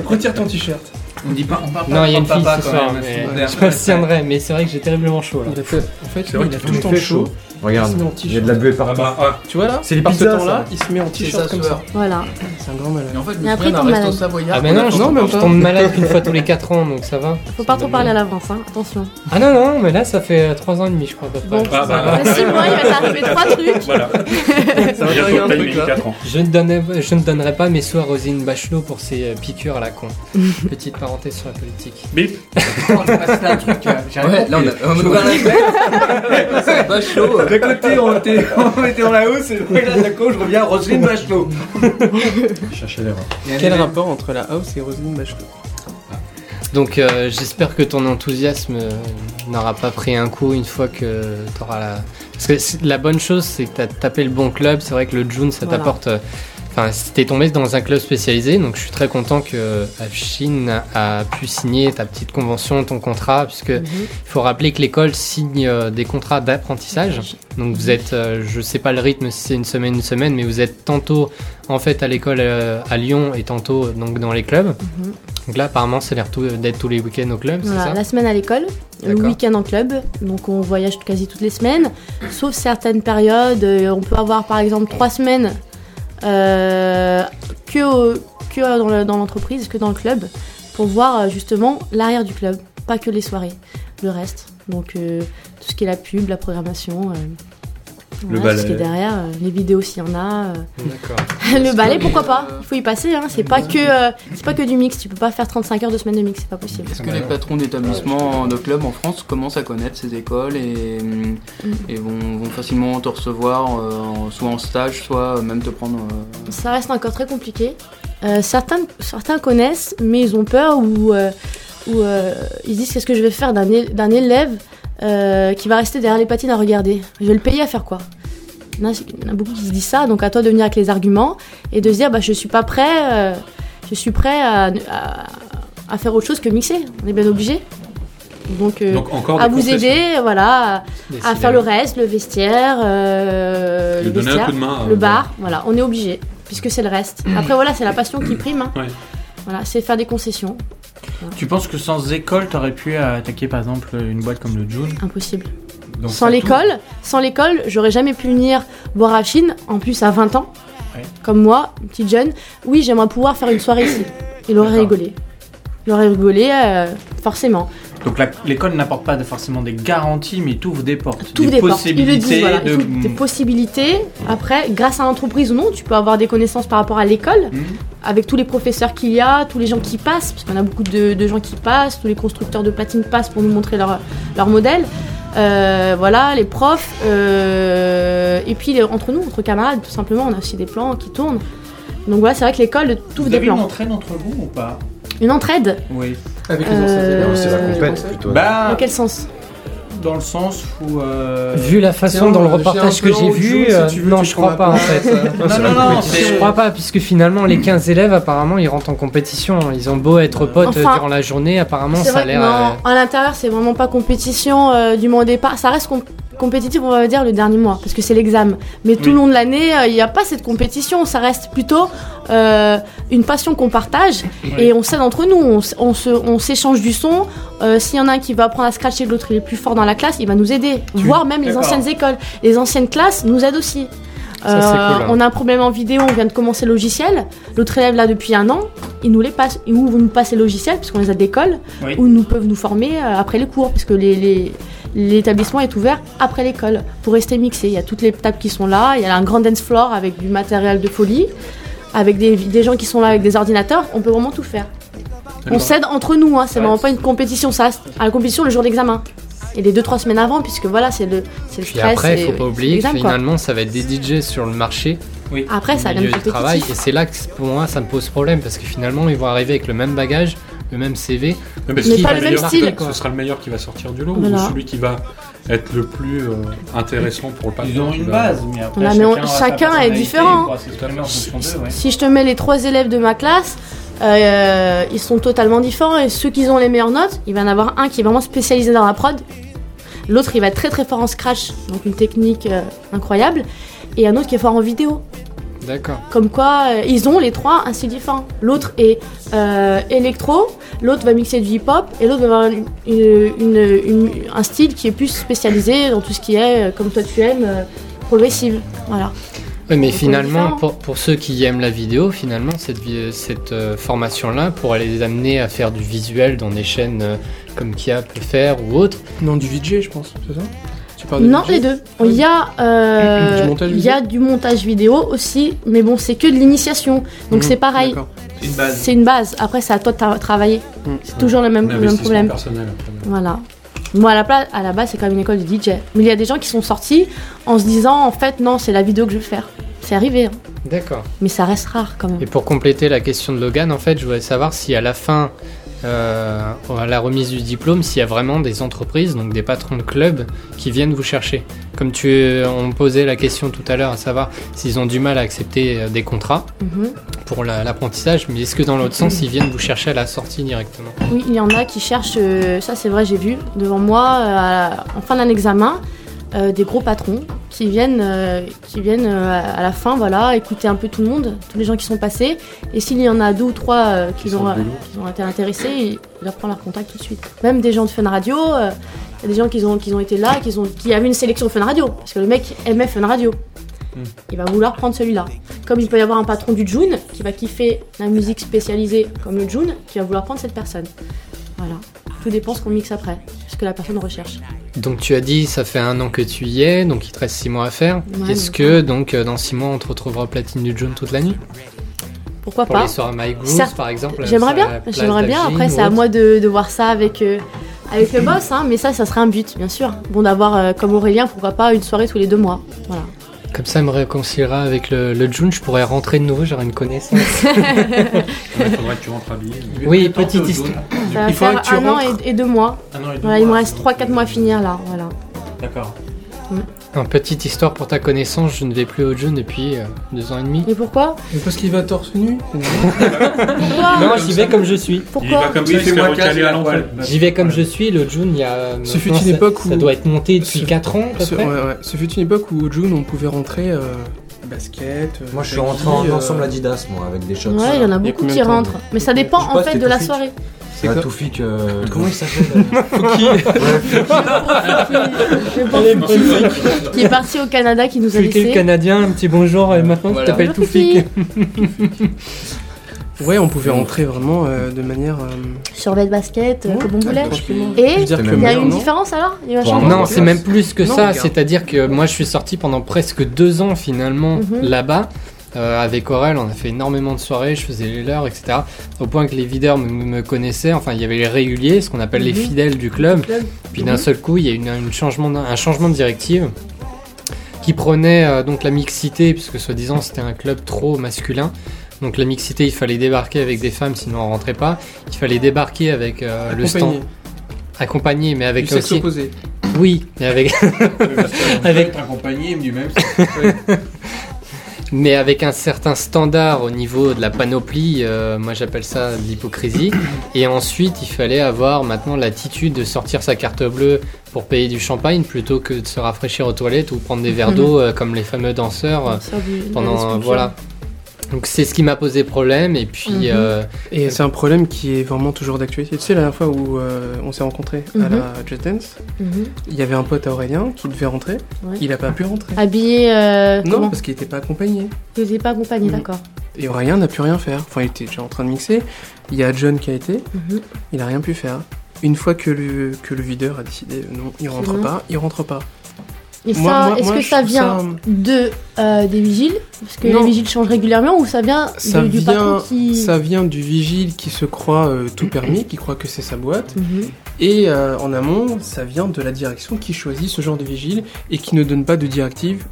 Retire ton t-shirt. on dit pas, on parle pas Non, il y a de une fille ce soir, mais je m'abstiendrai. Mais c'est vrai que j'ai terriblement chaud là. A fait, en fait, C'est il a tout le temps chaud. Regarde, Il se met en il y a de la t-shirt. buée Ah partout. bah, ah, Tu vois là C'est les Par ce temps-là, ça. il se met en t-shirt comme ça. Voilà. C'est un grand malade. Et en fait, je Mais me après, souviens d'un resto malade. savoyard. Ah, mais non, je, non, même je pas. tombe malade qu'une fois tous les 4 ans, donc ça va. Faut pas trop parler à l'avance, hein. attention. Ah non, non, mais là ça fait 3 ans et demi, je crois à peu près. Bon, Ah, bah, dans 6 mois, il va t'arriver 3 trucs. voilà. Ça va t'arriver un truc là. 4 ans. Je ne, donnais- je ne donnerai pas mes sous à Rosine Bachelot pour ses euh, piqûres à la con. Petite parenthèse sur la politique. Bip. Un truc, euh, là on a. on a- C'est pas chaud. D'un côté, on était, on était en la hausse, et là, d'un coup, je reviens à Roselyne Bachelot. Cherchez l'erreur. Quel rapport entre la house et Roselyne Bachelot? Donc euh, j'espère que ton enthousiasme euh, n'aura pas pris un coup une fois que tu auras la... Parce que la bonne chose c'est que tu as tapé le bon club, c'est vrai que le June ça Voilà. t'apporte... euh, Enfin, t'es tombé dans un club spécialisé, donc je suis très content que Afshin a pu signer ta petite convention, ton contrat, puisque Mhm. il faut rappeler que l'école signe euh, des contrats d'apprentissage. Donc vous êtes, euh, je sais pas le rythme si c'est une semaine, une semaine, mais vous êtes tantôt en fait à l'école euh, à Lyon et tantôt euh, donc dans les clubs. Mhm. Donc là apparemment c'est l'air d'être tous les week-ends au club, Voilà, c'est ça? la semaine à l'école, le week-end en club. Donc on voyage quasi toutes les semaines, sauf certaines périodes. euh, On peut avoir par exemple 3 semaines euh, que, que dans le- dans l'entreprise, que dans le club, pour voir euh, justement l'arrière du club, pas que les soirées, le reste. Donc euh, tout ce qui est la pub, la programmation. euh, voilà, tout ce qui est ballet. derrière, euh, les vidéos s'il y en a. euh. D'accord. le ballet, que pourquoi pas? Il faut y passer, hein. c'est pas, que, euh, c'est pas que du mix, tu peux pas faire 35 heures de semaine de mix, c'est pas possible. Est-ce que les patrons d'établissements de clubs en France commencent à connaître ces écoles et, Mm. et vont, vont facilement te recevoir euh, soit en stage, soit même te prendre. euh, Ça reste encore très compliqué. Euh, certains, certains connaissent, mais ils ont peur ou, euh, ou euh, ils disent qu'est-ce que je vais faire d'un élève euh, qui va rester derrière les patines à regarder Je vais le payer à faire quoi? Il y, en a, il y en a beaucoup qui se disent ça, donc à toi de venir avec les arguments et de se dire bah, je suis pas prêt, euh, je suis prêt à, à, à faire autre chose que mixer. On est bien obligé. Donc, euh, Donc encore à vous aider, voilà, à faire le reste, le vestiaire, euh, le donner un vestiaire coup de main. le bar, voilà, on est obligé, puisque c'est le reste. Après, voilà, c'est la passion qui prime. hein. Ouais. Voilà, c'est faire des concessions, Tu penses que sans école, t'aurais pu attaquer par exemple une boîte comme le June impossible. Donc, sans l'école, sans l'école, j'aurais jamais pu venir boire à Chine, en plus à 20 ans, Ouais. comme moi, une petite jeune. Oui, j'aimerais pouvoir faire une soirée ici. Il aurait rigolé. Il aurait rigolé, euh, forcément. Donc l'école n'apporte pas forcément des garanties, mais tout ouvre des portes. Tout des des portes. Ils le disent, voilà. de- Il faut des possibilités. Après, grâce à l'entreprise ou non, tu peux avoir des connaissances par rapport à l'école, Mhm. avec tous les professeurs qu'il y a, tous les gens qui passent, parce qu'on a beaucoup de, de gens qui passent, tous les constructeurs de platine passent pour nous montrer leur, leur modèle. Euh, voilà, les profs. euh, et puis les- entre nous, entre camarades, tout simplement, on a aussi des plans qui tournent. Donc voilà, c'est vrai que l'école t'ouvre Vous des avez une plans. entraîne entre vous ou pas? Une entraide Oui. Avec les Euh, anciens élèves. Non, c'est la Euh, compète plutôt. Bah, Dans quel sens dans le sens où. euh, Vu la façon dans le reportage que j'ai vu, si euh, tu veux, non, je crois pas en fait. Non, Non, non, non. Je crois pas, puisque finalement les 15 élèves, apparemment, ils rentrent en compétition. Ils ont beau être potes euh, Enfin, durant la journée, apparemment, ça a l'air. non, euh, à l'intérieur, c'est vraiment pas compétition euh, du mois au départ. Ça reste com- compétitif, on va dire, le dernier mois, parce que c'est l'examen. Mais tout Oui. le long de l'année, euh, il n'y a pas cette compétition. Ça reste plutôt euh, une passion qu'on partage et on s'aide entre nous. On, se- on s'échange du son. Euh, S'il y en a un qui va apprendre à scratcher, l'autre il est plus fort dans la classe, il va nous aider. Voire même les anciennes écoles. Les anciennes classes nous aident aussi. Ça, cool, hein. On a un problème en vidéo, on vient de commencer le logiciel. L'autre élève là depuis un an, il nous les passe. Ils nous nous passent les logiciels puisqu'on les a d'école Oui. ou nous peuvent nous former euh, après les cours, parce que les- les- l'établissement est ouvert après l'école pour rester mixé. Il y a toutes les tables qui sont là, il y a un grand dance floor avec du matériel de folie, avec des, des gens qui sont là avec des ordinateurs, on peut vraiment tout faire. On s'aide entre nous, hein, c'est Ouais. vraiment pas une compétition, ça à la compétition le jour d'examen. Et les 2-3 semaines avant, puisque voilà, c'est le, c'est le Puis stress. après, il et- faut pas oublier que quoi. finalement, ça va être des DJ sur le marché, Après, ça vient de du travail, et c'est là que pour moi, ça me pose problème parce que finalement, ils vont arriver avec le même bagage, le même CV. Mais, Mais ce pas sera le même meilleur- style. Ce sera le meilleur qui va sortir du lot Voilà. ou celui qui va être le plus euh, intéressant pour le patron. Ils ont une base, mais après. Voilà, mais on- aura sa chacun est différent. ouais. Si je te mets les trois élèves de ma classe, euh, ils sont totalement différents et ceux qui ont les meilleures notes, il va y en avoir un qui est vraiment spécialisé dans la prod, l'autre il va être très très fort en scratch, donc une technique euh, incroyable, et un autre qui est fort en vidéo. D'accord. Comme quoi, euh, ils ont les trois un style différent. L'autre est euh, électro, l'autre va mixer du hip-hop, et l'autre va avoir une- une- une- un style qui est plus spécialisé dans tout ce qui est, euh, comme toi tu aimes, euh, progressive. Voilà. Oui, mais Donc, finalement, différents. pour, pour ceux qui aiment la vidéo, finalement, cette, euh, formation-là pourrait les amener à faire du visuel dans des chaînes euh, comme Kia peut faire ou autres. Non, du VJ, je pense, c'est ça? Tu parles de Non, les deux. Il y a, euh, il y a du montage vidéo aussi, mais bon, c'est que de l'initiation. Donc Mhm, c'est pareil. C'est une base. C'est une base. Après, c'est à toi de tra- travailler. Mhm. C'est toujours le même, le même problème. personnel. après. Voilà. Moi, à la, pla- à la base, c'est quand même une école de DJ. Mais il y a des gens qui sont sortis en se disant, en fait, non, c'est la vidéo que je veux faire. C'est arrivé, hein. D'accord. mais ça reste rare quand même. Et pour compléter la question de Logan, en fait, je voudrais savoir si à la fin, euh, à la remise du diplôme, s'il y a vraiment des entreprises, donc des patrons de clubs, qui viennent vous chercher. Comme tu, on posait la question tout à l'heure, à savoir s'ils ont du mal à accepter euh, des contrats Mhm. pour la- l'apprentissage, mais est-ce que dans l'autre sens, ils viennent vous chercher à la sortie directement? Oui, il y en a qui cherchent, euh, ça c'est vrai, j'ai vu devant moi, à- en fin d'un examen, euh, des gros patrons qui viennent, euh, qui viennent euh, à la fin, voilà, écouter un peu tout le monde, tous les gens qui sont passés. Et s'il y en a deux ou trois qui, ont, qui été intéressés, ils leur prennent leur contact tout de suite. Même des gens de Fun Radio, il y a des gens qui ont, qui ont été là, qui, ont, qui avaient une sélection Fun Radio, parce que le mec aimait Fun Radio. Hmm. Il va vouloir prendre celui-là. Comme il peut y avoir un patron du June qui va kiffer la musique spécialisée comme le June, qui va vouloir prendre cette personne. Voilà. Tout dépend ce qu'on mixe après, ce que la personne recherche. Donc tu as dit, ça fait un an que tu y es, donc il te reste six mois à faire. Ouais, Est-ce que donc euh, dans six mois, on te retrouvera au platine du jaune toute la nuit? Pourquoi Pour pas les soirées My Groove, par exemple J'aimerais sur la bien, j'aimerais bien. Après, c'est à moi de, de voir ça avec, euh, avec le boss, hein, mais ça, ça serait un but, bien sûr. Bon, d'avoir, euh, comme Aurélien, pourquoi pas une soirée tous les deux mois. Voilà. Comme ça, elle me réconciliera avec le, le June, je pourrais rentrer de nouveau, j'aurai une connaissance. Il faudrait que tu rentres habillé. oui, petite histoire. Ça va Il faudrait faire que tu un an rentres. et, et deux mois. Un an et deux Voilà, il me mois. reste 3-4 mois à finir là. Voilà. D'accord. Un petite histoire pour ta connaissance, je ne vais plus au June depuis euh, deux ans et demi. Et pourquoi Mais parce qu'il va torse nu Non, j'y vais comme je suis. Il va Pourquoi comme Oui, ça, il se fait recaler à. J'y vais comme je suis, le June, il y a. Ce fut une ça- époque Ça où- doit être monté depuis Ce- 4 ans, à peu Ce, près. ouais, ouais. Ce fut une époque où au June on pouvait rentrer euh, basket. euh, Moi, je suis rentré en euh, ensemble Adidas, moi, avec des shots. Ouais, il y en a beaucoup qui rentrent. Mais ça dépend en fait de la soirée. C'est quoi Toufik, euh, comment il s'appelle Qui est parti au Canada, qui nous a Fouki le laissé. Canadien, un petit bonjour, et maintenant Voilà. tu t'appelles Toufik. Ouais, on pouvait rentrer vraiment euh, de manière. euh, Survêt de basket, euh, ouais, comme on voulait. Et il y a eu une différence alors? Il y a eu un Pour changement Non, c'est même plus que Non, ça. C'est-à-dire que moi, je suis sorti pendant presque deux ans finalement Mhm. là-bas. Euh, avec Aurel, on a fait énormément de soirées, je faisais les leurs, etc. Au point que les videurs me, me connaissaient. Enfin, il y avait les réguliers, ce qu'on appelle les Mhm. fidèles du club. Club. Puis d'un seul coup, il y a eu une, une changement, un changement de directive qui prenait euh, donc la mixité, puisque soi-disant c'était un club trop masculin. Donc la mixité, il fallait débarquer avec des femmes, sinon on rentrait pas. Il fallait débarquer avec euh, le stand accompagné, accompagné, mais avec du aussi. opposé. Oui, mais avec Avec- Avec accompagné du même. mais avec un certain standard au niveau de la panoplie, euh, moi j'appelle ça de l'hypocrisie. Et ensuite, il fallait avoir maintenant l'attitude de sortir sa carte bleue pour payer du champagne plutôt que de se rafraîchir aux toilettes ou prendre des verres Mhm. d'eau euh, comme les fameux danseurs euh, pendant voilà. Donc c'est ce qui m'a posé problème et puis Mhm. euh, Et c'est un problème qui est vraiment toujours d'actualité. Tu sais, la dernière fois où euh, on s'est rencontrés à Mhm. la Just Dance, Mhm. il y avait un pote à Aurélien qui devait rentrer. Ouais. Il a pas pu rentrer. Habillé, euh, non, comment parce qu'il était pas accompagné. Vous n'étiez pas accompagné, d'accord. Et Aurélien n'a pu rien faire. Enfin, il était déjà en train de mixer. Il y a John qui a été. Il a rien pu faire. Une fois que le, que le videur a décidé non, il rentre pas, il rentre pas. Et Moi- ça, moi- est-ce moi, que ça vient ça- de euh, des vigiles? Parce que Non. les vigiles changent régulièrement ou ça vient Ça de- du vient, patron qui. ça vient du vigile qui se croit euh, tout permis, qui croit que c'est sa boîte. Mhm. Et euh, en amont, ça vient de la direction qui choisit ce genre de vigile et qui ne donne pas de directive,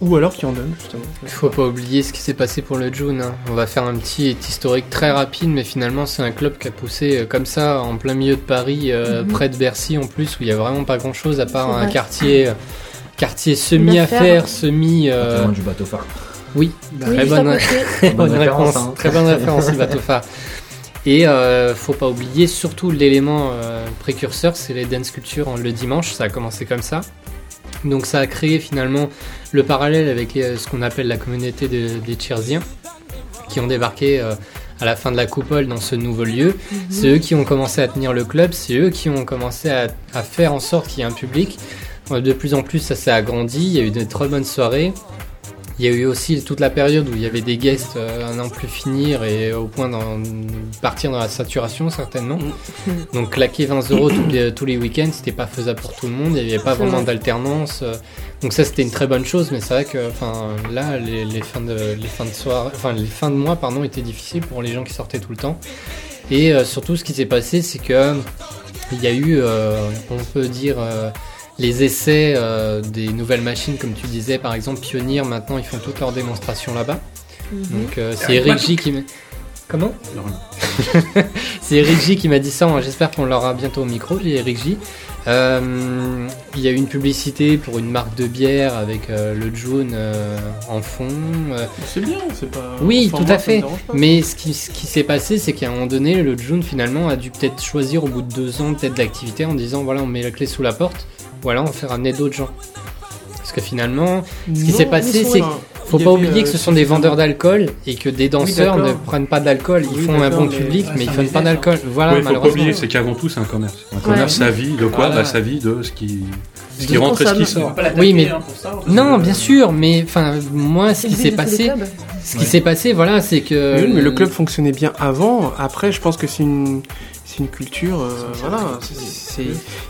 ou alors qui en donne justement. il faut pas oublier ce qui s'est passé pour le June. hein. On va faire un petit historique très rapide, mais finalement c'est un club qui a poussé euh, comme ça en plein milieu de Paris, euh, Mhm. près de Bercy en plus, où il y a vraiment pas grand chose à part C'est un vrai. quartier, euh, quartier semi D'affaires. affaires, semi. euh, du bateau phare. oui, Bah, Oui, très bonne, très bonne référence, hein. très bonne référence, il bateau phare. Et euh, faut pas oublier surtout l'élément euh, précurseur, c'est les dance culture le dimanche. Ça a commencé comme ça. Donc ça a créé finalement le parallèle avec les- ce qu'on appelle la communauté de- des Tchersiens, qui ont débarqué euh, à la fin de la coupole dans ce nouveau lieu. C'est eux qui ont commencé à tenir le club, c'est eux qui ont commencé à, à faire en sorte qu'il y ait un public. Euh, De plus en plus, ça s'est agrandi. Il y a eu de très bonnes soirées. Il y a eu aussi toute la période où il y avait des guests euh, à n'en plus finir et au point d'en partir dans la saturation certainement. Donc claquer 20 euros tous les, tous les week-ends, c'était pas faisable pour tout le monde. Il n'y avait pas vraiment vrai. d'alternance. euh. Donc ça c'était une très bonne chose, mais c'est vrai que enfin là les, les fins de les fins de soirée, enfin les fins de mois pardon étaient difficiles pour les gens qui sortaient tout le temps. Et euh, surtout ce qui s'est passé, c'est que il y a eu, euh, on peut dire. euh, les essais euh, des nouvelles machines, comme tu disais, par exemple, Pioneer, maintenant ils font toutes leurs démonstrations là-bas. Mhm. Donc euh, c'est Eric J qui m'a. Comment C'est Eric J qui m'a dit ça. hein. J'espère qu'on l'aura bientôt au micro. J'ai Eric J. Euh, il y a eu une publicité pour une marque de bière avec euh, le June euh, en fond. euh, C'est bien, c'est pas. Oui, enfin, tout moi, à fait. mais ce qui, ce qui s'est passé, c'est qu'à un moment donné, le June finalement a dû peut-être choisir au bout de deux ans peut-être d'activité en disant voilà, on met la clé sous la porte, ou alors on fait ramener d'autres gens. Parce que finalement, ce qui s'est passé, c'est faut pas avait, oublier euh, que ce sont des vendeurs d'alcool et que des danseurs ne prennent pas d'alcool. Ils Oui, font un bon mais- public, mais ils un prennent pas d'alcool. Voilà, Ouais, faut pas malheureusement. oublier, c'est qu'avant tout, c'est un commerce. Un commerce, sa vie de quoi Voilà. bah, Sa vie de ce qui, ce qui rentre et ce qui sort. Oui, mais- hein. Non, bien sûr, mais enfin, moi, ce qui s'est passé, ce qui s'est passé, voilà, c'est que. Mais oui, mais le club fonctionnait bien avant. Après, je pense que c'est une, c'est une culture. euh, voilà, c'est-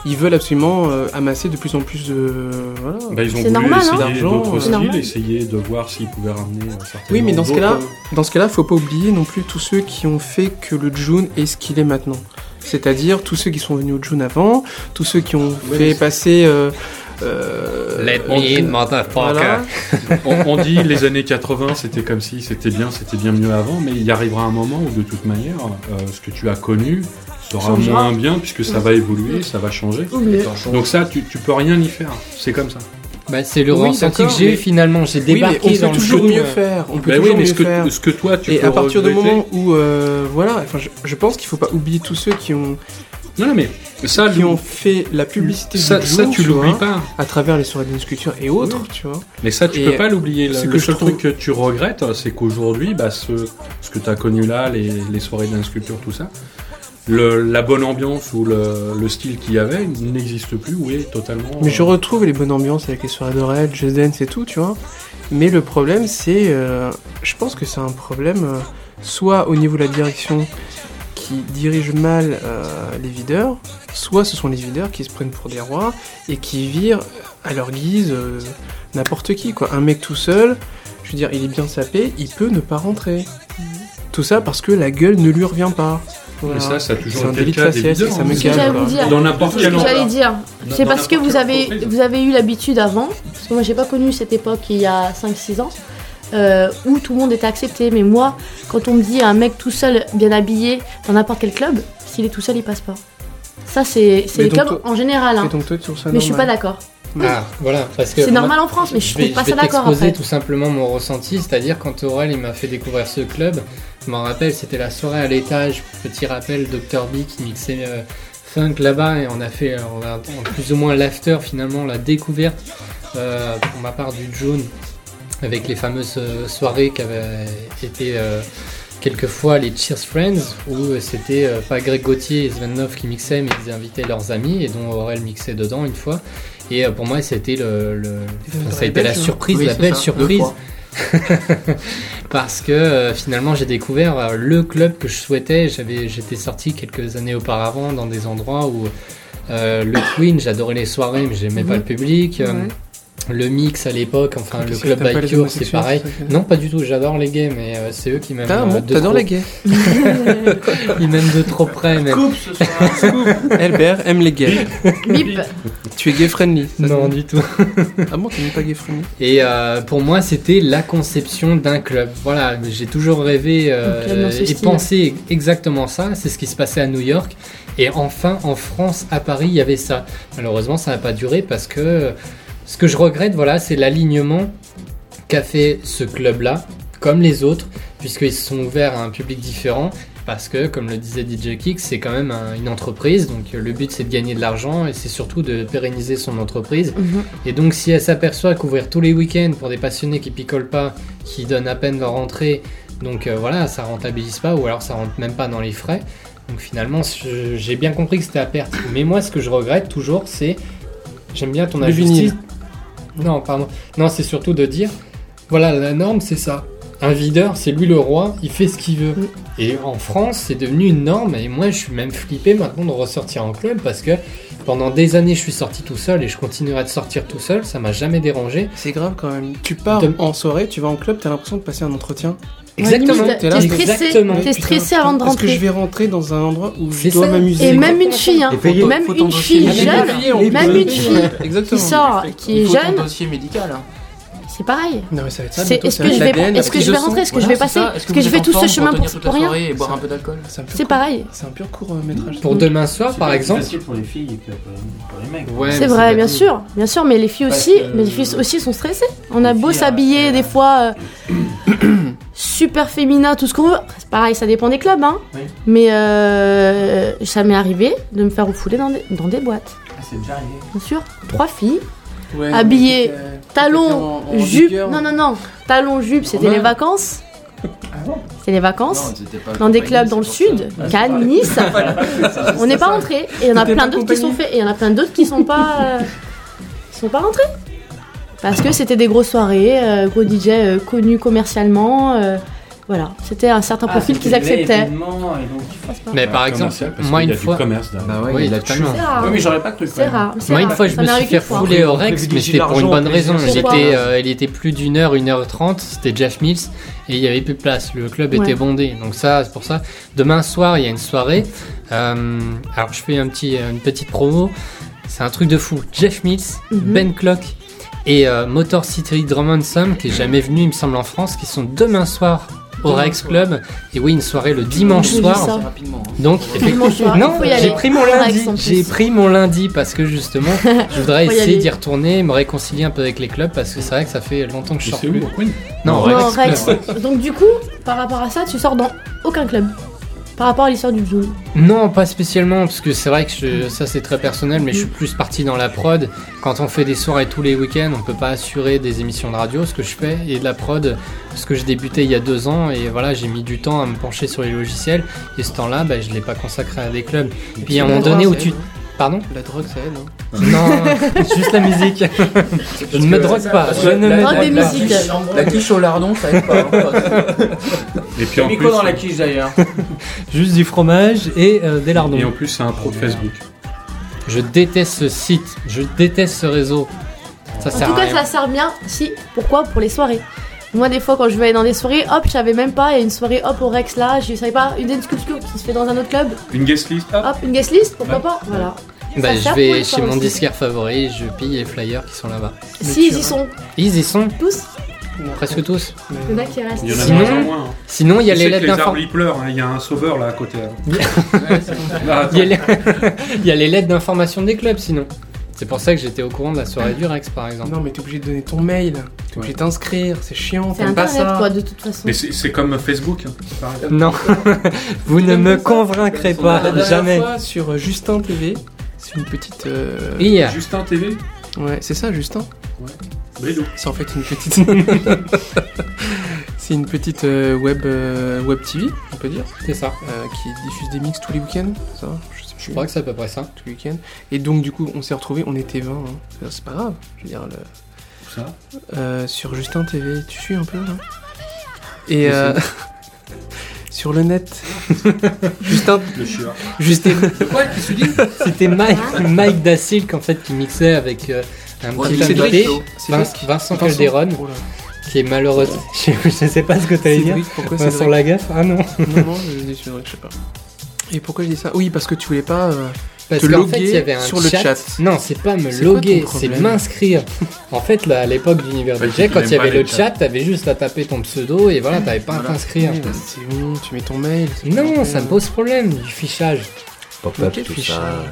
ils veulent absolument euh, amasser de plus en plus de. Voilà. Bah, ils ont C'est voulu normal, hein. essayer D'argent, d'autres styles, normal. essayer de voir s'ils pouvaient ramener certainement Oui, mais dans ce cas-là, dans ce cas-là, faut pas oublier non plus tous ceux qui ont fait que le June est ce qu'il est maintenant. C'est-à-dire tous ceux qui sont venus au June avant, tous ceux qui ont Ouais, fait passer. Euh, euh, Let on- me in, motherfucker. Voilà. on, on dit les années 80, c'était comme si, c'était bien, c'était bien mieux avant, mais il y arrivera un moment où de toute manière, euh, ce que tu as connu sera Changera. moins bien puisque ça va évoluer, ça va changer. Donc ça, tu, tu peux rien y faire. C'est comme ça. Bah, c'est le Oui, ressenti que j'ai eu mais- finalement. J'ai Oui, mais débarqué on peut dans le toujours mieux faire. On peut Bah oui, toujours mais mieux ce que, faire. ce que toi, tu Et peux à partir du moment où, euh, voilà, enfin, je, je pense qu'il faut pas oublier tous ceux qui ont, Non, non, mais ça, qui ont fait la publicité ça, du ça, June, tu vois, l'oublies pas. à travers les soirées de sculpture et autres, tu vois. Mais ça, tu Et peux pas l'oublier. Le, que je seul trouve- truc que tu regrettes, c'est qu'aujourd'hui, bah, ce, ce que tu as connu là, les, les soirées d'insculpture, tout ça, le, la bonne ambiance ou le, le style qu'il y avait n'existe plus ou est totalement. Mais je retrouve les bonnes ambiances avec les soirées d'Orel, Just Dance et tout, tu vois. Mais le problème, c'est. euh, je pense que c'est un problème euh, soit au niveau de la direction qui dirige mal euh, les videurs, soit ce sont les videurs qui se prennent pour des rois et qui virent à leur guise n'importe qui. Quoi. Un mec tout seul, je veux dire, il est bien sapé, il peut ne pas rentrer. Tout ça parce que la gueule ne lui revient pas. Voilà. Mais ça, ça a C'est toujours un été délit le de cas ça me hein. Calme. dire. Dans n'importe quel que j'allais dire. C'est parce que vous avez, vous avez eu l'habitude avant, parce que moi j'ai pas connu cette époque il y a 5-6 ans, euh, où tout le monde était accepté. Mais moi, quand on me dit un mec tout seul, bien habillé, dans n'importe quel club, s'il est tout seul, il passe pas. Ça, c'est les donc, clubs toi- en général. hein. Et donc toi, tu trouves ça Mais je suis pas d'accord. Ah, voilà, parce que C'est normal en France, mais je vais, trouve pas je vais d'accord t'exposer après. tout simplement mon ressenti, c'est-à-dire quand Aurel il m'a fait découvrir ce club, je m'en rappelle, c'était la soirée à l'étage, petit rappel, Dr B qui mixait euh, funk là-bas et on a fait euh, on a, on a plus ou moins l'after finalement, la découverte euh, pour ma part du June avec les fameuses euh, soirées qui avaient été euh, quelquefois les Cheers Friends où euh, c'était euh, pas Greg Gauthier et Sven Love qui mixaient mais ils invitaient leurs amis et dont Aurel mixait dedans une fois et euh, pour moi c'était le, le- enfin, ça a été la hein. surprise Oui, la belle ça, surprise. parce que euh, finalement j'ai découvert euh, le club que je souhaitais. J'avais, j'étais sorti quelques années auparavant dans des endroits où euh, le Queen, j'adorais les soirées, mais j'aimais pas le public. Le mix à l'époque, enfin le club by Cure, c'est pareil. Non, pas du tout. J'adore les gays, mais euh, c'est eux qui m'aiment. Ah euh, bon, t'adores trop. les gays Ils m'aiment de trop près, même. Albert aime les gays. Bip Tu es gay friendly ça, Non, du tout. Ah bon, tu n'es pas gay friendly? Et euh, pour moi, c'était la conception d'un club. Voilà, j'ai toujours rêvé euh, ce et pensé exactement ça. C'est ce qui se passait à New York. Et enfin, en France, à Paris, il y avait ça. Malheureusement, ça n'a pas duré parce que euh, ce que je regrette, voilà, c'est l'alignement qu'a fait ce club-là, comme les autres, puisqu'ils se sont ouverts à un public différent. Parce que, comme le disait DJ Kick, c'est quand même un- une entreprise, donc euh, le but c'est de gagner de l'argent et c'est surtout de pérenniser son entreprise. Mhm. Et donc, si elle s'aperçoit qu'ouvrir tous les week-ends pour des passionnés qui picolent pas, qui donnent à peine leur entrée, donc euh, voilà, ça rentabilise pas, ou alors ça rentre même pas dans les frais. Donc finalement, j'ai bien compris que c'était à perte. Mais moi, ce que je regrette toujours, c'est. J'aime bien ton vinyle. Non, pardon. Non, c'est surtout de dire voilà, la norme, c'est ça. Un videur, c'est lui le roi, il fait ce qu'il veut. Mm. Et en France, c'est devenu une norme, et moi, je suis même flippé maintenant de ressortir en club parce que pendant des années, je suis sorti tout seul et je continuerai de sortir tout seul, ça m'a jamais dérangé. C'est grave quand même. Tu pars De- en soirée, tu vas en club, t'as l'impression de passer un entretien. Exactement. limite, T'es stressé, t'es stressé avant de Est-ce que je rentrer. vais rentrer dans un endroit où C'est je dois m'amuser Et même une fille, hein. Même Faut une fille jeune, même une fille qui sort, qui est jeune, dossier médical. c'est pareil. Non mais ça va être ça. C'est- Est-ce que je vais, est-ce que je vais rentrer, est-ce que je vais c'est passer, est-ce que je êtes tout ce chemin pour pour, rien et boire un peu d'alcool. C'est C'est pareil. C'est un pur court euh, métrage. Pour demain soir, par C'est exemple. plus facile pour les filles que pour les mecs. Ouais, C'est vrai, bien sûr, bien sûr, mais les filles Parce aussi, mais les filles aussi sont stressées. On a beau s'habiller des fois super féminin, tout ce qu'on veut. C'est pareil, ça dépend des clubs, hein. Oui. Mais euh, ça m'est arrivé de me faire refouler dans des, dans des boîtes, Ah, c'est déjà arrivé. bien sûr. Trois filles, Ouais, Habillé, mais c'était- talons, en- en jupe. vigueur. Non, non, non, talons, jupe, c'était les vacances. C'était les vacances. Non, c'était pas Dans des clubs dans le sud, Cannes, Nice. On n'est pas rentré. Et il y en a plein d'autres qui sont faits. Et il y en a plein d'autres qui sont pas, euh, qui sont pas rentrés. Parce que c'était des grosses soirées, euh, gros DJ euh, connus commercialement. euh, voilà, c'était un certain profil qu'ils acceptaient. Mais par exemple, Commercial, parce moi une fois. commerce. Bah ouais, Oui, il a rare. Oui, mais j'aurais pas cru. C'est rare. Moi, une fois, je me suis fait fouler au Rex, mais c'était pour une bonne on raison. Il était, euh, il était plus d'une heure, une heure trente. C'était Jeff Mills et il y avait plus de place. Le club Ouais. était bondé. Donc ça, c'est pour ça. Demain soir, il y a une soirée. Euh, alors, je fais un petit, une petite promo. C'est un truc de fou. Jeff Mills, Mhm. Ben Clock et euh, Motor City Drum and Some, qui est jamais venu, il me semble, en France, qui sont demain soir au Demain Rex soir. Club. Et oui, une soirée le dimanche soir. Donc, non, j'ai pris mon lundi. J'ai pris mon lundi parce que justement, je voudrais essayer d'y retourner, me réconcilier un peu avec les clubs parce que c'est vrai que ça fait longtemps que je sors plus. où au Queen Non, Rex Rex. Club. Donc du coup, par rapport à ça, tu sors dans aucun club. Par rapport à l'histoire du Zoom. Non, pas spécialement parce que c'est vrai que je- ça c'est très personnel, mais je suis plus parti dans la prod. Quand on fait des soirées tous les week-ends, on peut pas assurer des émissions de radio, ce que je fais, et de la prod, ce que je débutais il y a deux ans, et voilà, j'ai mis du temps à me pencher sur les logiciels, et ce temps-là, bah, je l'ai pas consacré à des clubs. Puis à un moment donné où tu, Pardon La drogue, ça aide. Hein. Non, juste la musique. Je ne me drogue pas. Je ne la- me Drogue des musiques. La quiche au lardon, ça aide pas. hein. Et puis en plus, dans la quiche d'ailleurs. Juste du fromage et euh, des lardons. et en plus, c'est un pro de Facebook. Je déteste ce site. Je déteste ce réseau. Ça En sert tout à cas, rien. ça sert bien. Si, pourquoi? Pour les soirées. Moi, des fois, quand je vais aller dans des soirées, hop, je savais même pas, il y a une soirée, hop, au Rex là, je savais pas, une dance culture qui se fait dans un autre club, Une guest list, hop. hop, une guest list, pourquoi pas Voilà. Bah, je vais les chez mon disquaire favori, je pille les flyers qui sont là-bas. Si, ils y sont Ils y sont tous. presque tous. Il y en a qui restent. Il y en a de Sinon- moins en moins. hein. Sinon, il y a Tu les lettres les arbres, d'information. pleurent, hein, il y a un sauveur là à côté. les... il y a les lettres d'information des clubs sinon. C'est pour ça que j'étais au courant de la soirée du Rex par exemple. Non, mais t'es obligé de donner ton mail. T'es Ouais. obligé de t'inscrire. C'est chiant. C'est T'aimes pas ça. quoi, de toute façon. Mais c'est comme Facebook. hein. Non, vous ne me convaincrez pas, jamais. fois, sur euh, Justin TV, c'est une petite. euh, Justin TV Ouais, c'est ça, Justin. Brillo. C'est en fait une petite. c'est une petite euh, web euh, web TV, on peut dire, c'est ça. euh, qui diffuse des mix tous les week-ends. Ça, sais Je crois que c'est à peu près ça. tous les week-ends. Et donc du coup, on s'est retrouvés. On était 20. hein. C'est pas grave. Je veux dire, le- Ça? euh, sur Justin TV, tu suis un peu là? Et euh, sur le net, Justin, Le chien. Justin, Quoi C'était Mike, Mike Dacilk en fait qui mixait avec euh, un Ouais, petit invité, Flo. Vin- Cédric, Vincent Calderon, Oh qui est malheureux. Je, je sais pas ce que t'allais dire. Pourquoi Vincent Lagaffe? Ah non. Non, non, je dis je sais pas. Et pourquoi je dis ça Oui, parce que tu voulais pas. euh, Parce Te qu'en fait, loguer il y avait un sur le chat. Non, c'est pas me loguer, c'est m'inscrire. En fait, là, à l'époque d'Univers Ouais, DJ, quand il y avait le chat, t'avais juste à taper ton pseudo et voilà, t'avais pas à t'inscrire. oui, bah, c'est bon, tu mets ton mail. Non, ça me pose problème, du fichage. Pop-up, Quel tout fichage. ça.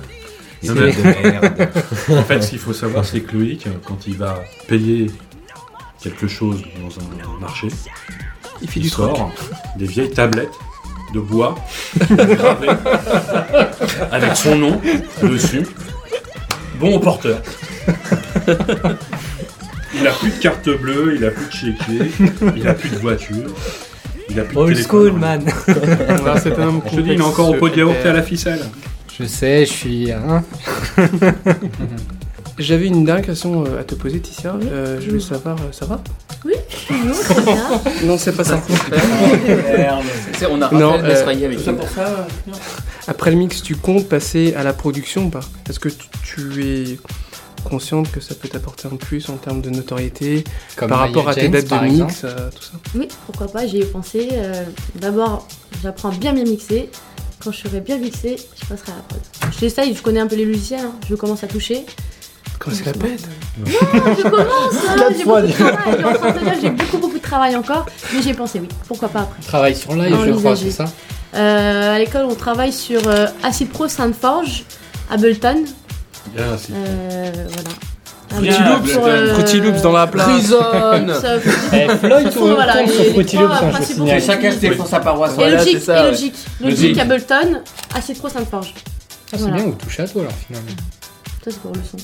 Non, Idée mais- de merde. En fait, ce qu'il faut savoir, c'est que Loïc, quand il va payer quelque chose dans un marché, Il fait il du sort des vieilles tablettes de bois avec son nom dessus. Bon au porteur. Il a plus de carte bleue, il a plus de chéquier, il a plus de voiture, il a plus de Old téléphone. school, man. Alors, c'est un homme Je te dis, il est encore au pot de yaourt et à la ficelle. Je sais, je suis. Hein J'avais une dernière question euh, à te poser, Ticia. Euh, je veux savoir, euh, ça va? Bien. Non, c'est pas ça. C'est- On a Non, Raphaël euh, Mesrahi avec nous. pour ça. Après le mix, tu comptes passer à la production ou pas? Est-ce que tu- tu es consciente que ça peut t'apporter un plus en termes de notoriété Comme par Maya rapport à tes James, dates par de exemple. mix, euh, tout ça? Oui, pourquoi pas, j'y ai pensé. Euh, D'abord, j'apprends à bien bien mixer. Quand je serai bien mixé, je passerai à la prod. J'essaye, je connais un peu les logiciels, hein. je commence à toucher. Comment c'est la pète Je commence, hein, j'ai beaucoup de travail. Je suis en train de te dire, J'ai beaucoup beaucoup de travail encore, mais j'y ai pensé, oui. Pourquoi pas après Travaille sur live, je crois, c'est ça Euh, À l'école, on travaille sur euh, Acid Pro Sainte-Forge, Ableton. Bien, Euh, voilà. Ableton. pour, euh, Fruity Loops dans la place. Loops, euh, Eh, Floyd, voilà, les- sur les Fruity Loops, hein, je signale. Chacun se défend sa paroisse. Et ça, et. Logic, Logic. Ableton, Acid Pro Sainte-Forge. Ah, c'est Voilà. bien, vous touchez à tout alors finalement. Ça, c'est pour le son.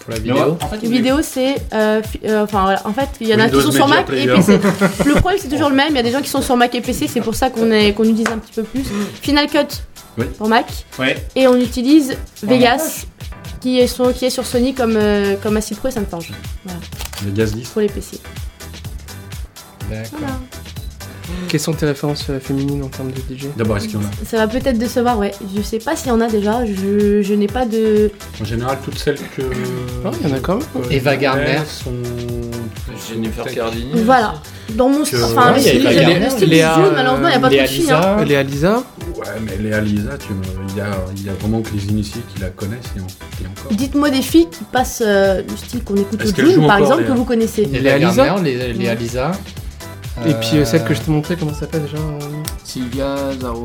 Pour la vidéo. en fait, Les vidéos, c'est. euh, euh, enfin, voilà. En fait, il y en a qui sont sur Mac et. PC. Le problème, c'est toujours le même. Il y a des gens qui sont sur Mac et PC, c'est pour ça qu'on est- qu'on utilise un petit peu plus. Final Cut Oui. pour Mac. Ouais. Et on utilise Vegas, qui est sur, qui est sur Sony comme, euh, comme Acid Pro et Sainte-Forge le gaz 10. pour les PC. D'accord. Voilà. Quelles sont tes références euh, féminines en termes de DJ D'abord, est-ce qu'il y en a Ça va peut-être décevoir, ouais. Je sais pas s'il y en a déjà. Je, je n'ai pas de. En général, toutes celles que. Ah, il y en a quand même. euh, Eva Gardner. sont. Jennifer Cardini. Voilà. Dans mon Que- Enfin, Ouais, le il y a style, Eva le Gardner, style Léa, malheureusement, il n'y a pas Léa trop de filles. hein. Lisa. Léa Lisa Ouais, mais Léa Lisa, tu... il, y a... il y a vraiment que les initiés qui la connaissent et, en- et encore. Dites-moi des filles qui passent euh, du style qu'on écoute au June, par exemple, Léa que vous connaissez. Léa Léa Lisa les- Léa Lisa. Et puis euh, Euh, celle que je t'ai montrée, comment ça s'appelle déjà euh, Sylvia, Zaro.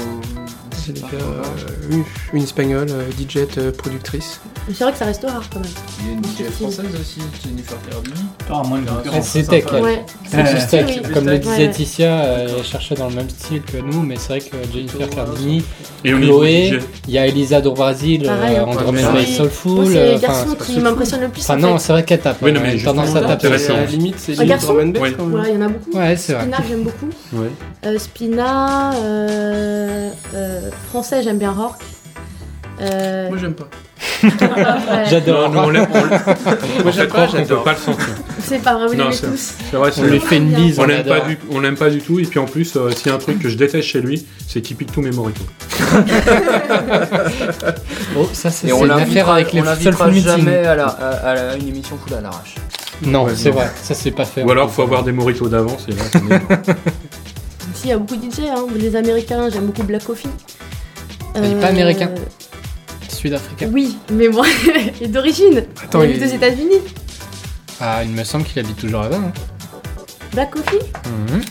C'est euh, une, une espagnole, euh, DJ euh, productrice. C'est vrai que ça reste rare quand même. Il y a une DJ française aussi, Jennifer Cardini. T'auras moins de Ah, c'est tech, elle. Comme le disait Ouais. Ticia, euh, elle cherchait dans le même style que nous, mais c'est vrai que Jennifer Cardini, Et Chloé, il y a Elisa do Brasil, Pareil, euh, hein. Andromeda Moi, Soulful. c'est les enfin, garçons qui m'impressionnent le plus. Enfin en non, c'est vrai qu'elle tape. Oui, non, mais tendance à justement, taper. la limite, c'est Un limite garçon drum and bass Oui. quand même. Voilà, il y en a beaucoup. Ouais, c'est vrai. J'aime beaucoup. Euh, Spina, euh, euh, français, j'aime bien Rourke. Euh, Moi, j'aime pas. ouais. J'adore. Non, nous, on l'aime. fait, j'aime pas, pense qu'on peut j'adore. pas le sentir. C'est pas vrai, vous l'aimez tous. C'est vrai, On lui fait une bise. On l'aime pas, du, on l'aime pas du tout, et puis en plus, euh, s'il y a un truc que je déteste chez lui, c'est qu'il pique tous mes moritos. Oh, ça, c'est Et c'est on une affaire avec les on l'invitera jamais à, la, à, à la- une émission full à l'arrache. Non, Ouais, c'est vrai. Ça, c'est pas fait. Ou alors, faut avoir des moritos d'avance, et là, on est- Si, il y a beaucoup de DJ, hein. les Américains, j'aime beaucoup Black Coffee. il est pas américain. Sud-africain. Oui, mais moi, il est d'origine. Attends, il est- aux États-Unis. Ah, il me semble qu'il habite toujours là-bas. hein. Black Coffee Mhm.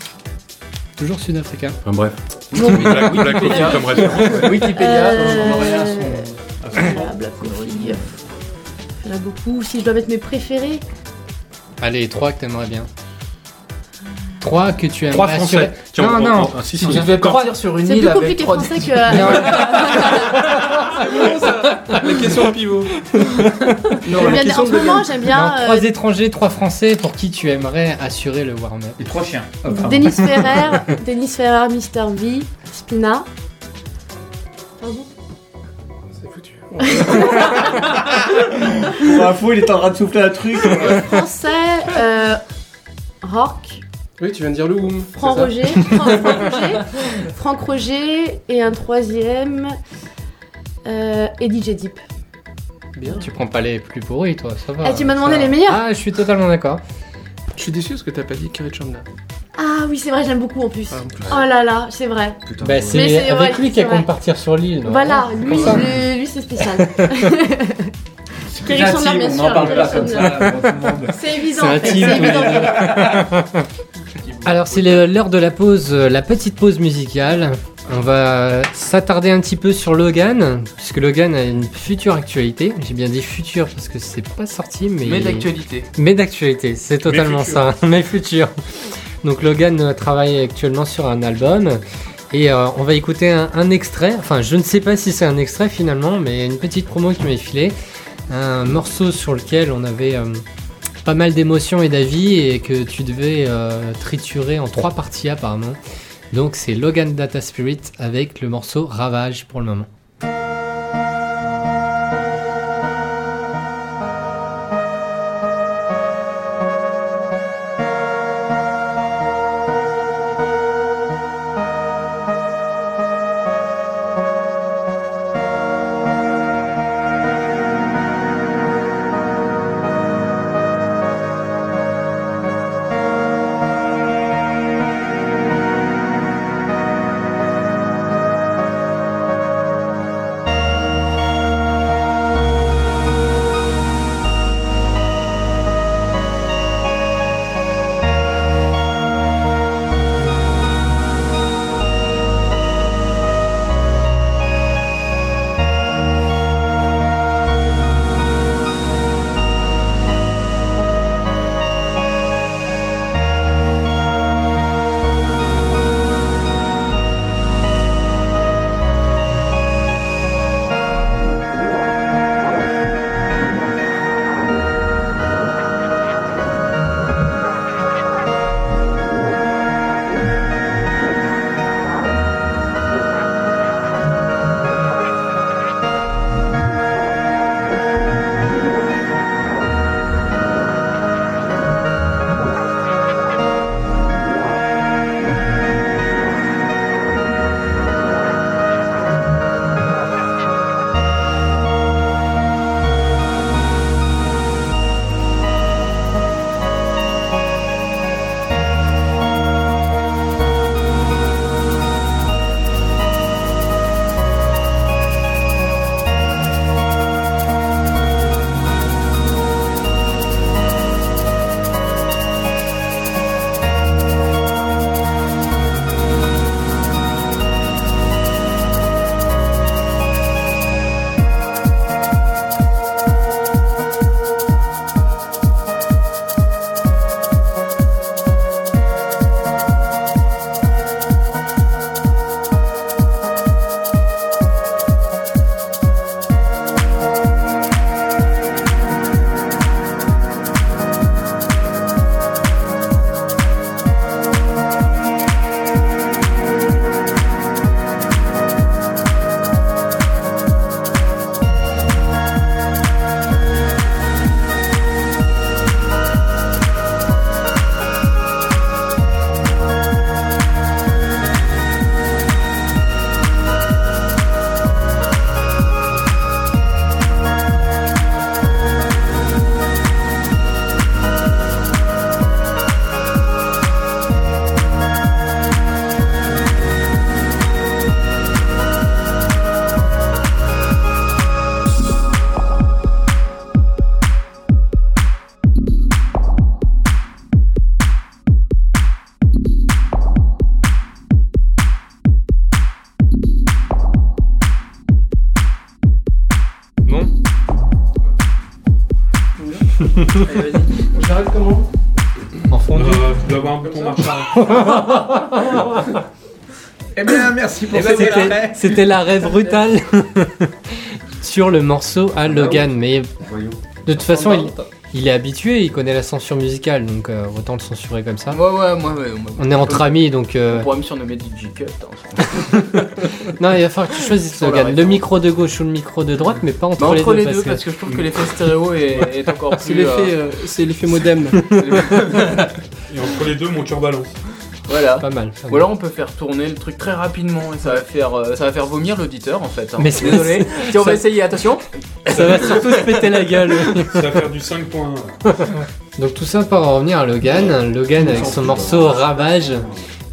Toujours sud-africain. Enfin bref. Bon. Black, Black Coffee comme référence. Wikipédia, Euh, on en revient à son- voilà, Black Coffee. Il y en a beaucoup. Si je dois mettre mes préférés, Allez, trois que t'aimerais bien. Trois que tu aimerais Trois Français. assurer. Tiens, non, on- non. on- ah, si, Si si, tu devais partir sur une c'est île plus avec compliqué trois français que. La question pivot. J'aime bien- en ce moment, j'aime bien Non, euh, trois étrangers, trois français pour qui tu aimerais assurer le warm-up. Et trois chiens. Pardon. Denis Ferrer, Denis Ferrer, Mr. V, Spina. Pardon C'est foutu. Info, il est en train de souffler un truc. Français, euh, Rock, Oui, tu viens de dire le Woom. Franck Roger, Franck, Franck Roger, Franck Roger, et un troisième, euh, et DJ Deep. Bien. Tu prends pas les plus pourris, toi, ça va. Ah, tu m'as demandé va. les meilleurs Ah, je suis totalement d'accord. Je suis déçu parce que t'as pas dit Kerry Chandler. Ah oui, c'est vrai, j'aime beaucoup en plus. Ah, en plus. Oh là là, c'est vrai. Putain. Bah, Mais c'est avec ouais, lui qu'elle compte partir sur l'île. Voilà, lui, lui, lui, c'est spécial. C'est Kerry Chandler, bien on sûr, parle pas comme ça monde. C'est évident, C'est évident. Alors c'est l'heure de la pause, euh, la petite pause musicale. On va s'attarder un petit peu sur Logan, puisque Logan a une future actualité. J'ai bien dit future parce que c'est pas sorti, mais Mais d'actualité. mais d'actualité, c'est totalement ça, mais futur. Donc Logan euh, travaille actuellement sur un album et euh, on va écouter un, un extrait. Enfin, je ne sais pas si c'est un extrait finalement, mais une petite promo qui m'est filée, un morceau sur lequel on avait euh, pas mal d'émotions et d'avis et que tu devais euh, triturer en trois parties apparemment. Donc c'est Logan Data Spirit avec le morceau Ravage pour le moment. C'était arrêt. c'était l'arrêt brutal sur le morceau à Logan. Mais de toute façon, il, il est habitué, il connaît la censure musicale, donc euh, autant le censurer comme ça. Ouais, ouais, moi, ouais, On est entre amis, donc. euh, On pourrait me surnommer DJ Cut. hein. Non, il va falloir que tu choisisses Logan. Le micro de gauche ou le micro de droite, mais pas entre, Bah, entre les deux, parce parce que je trouve que l'effet stéréo est, est encore plus. C'est l'effet, euh, euh, c'est l'effet modem. Et entre les deux, mon turbalance. Voilà. Pas mal. Ou alors on peut faire tourner le truc très rapidement et ça va faire, euh, ça va faire vomir l'auditeur en fait. hein. Mais c'est- Désolé. Si on va ça- essayer, attention. Ça va surtout se péter la gueule. Ça va faire du 5 points. Donc tout ça pour en revenir à Logan. Logan avec son morceau Ravage.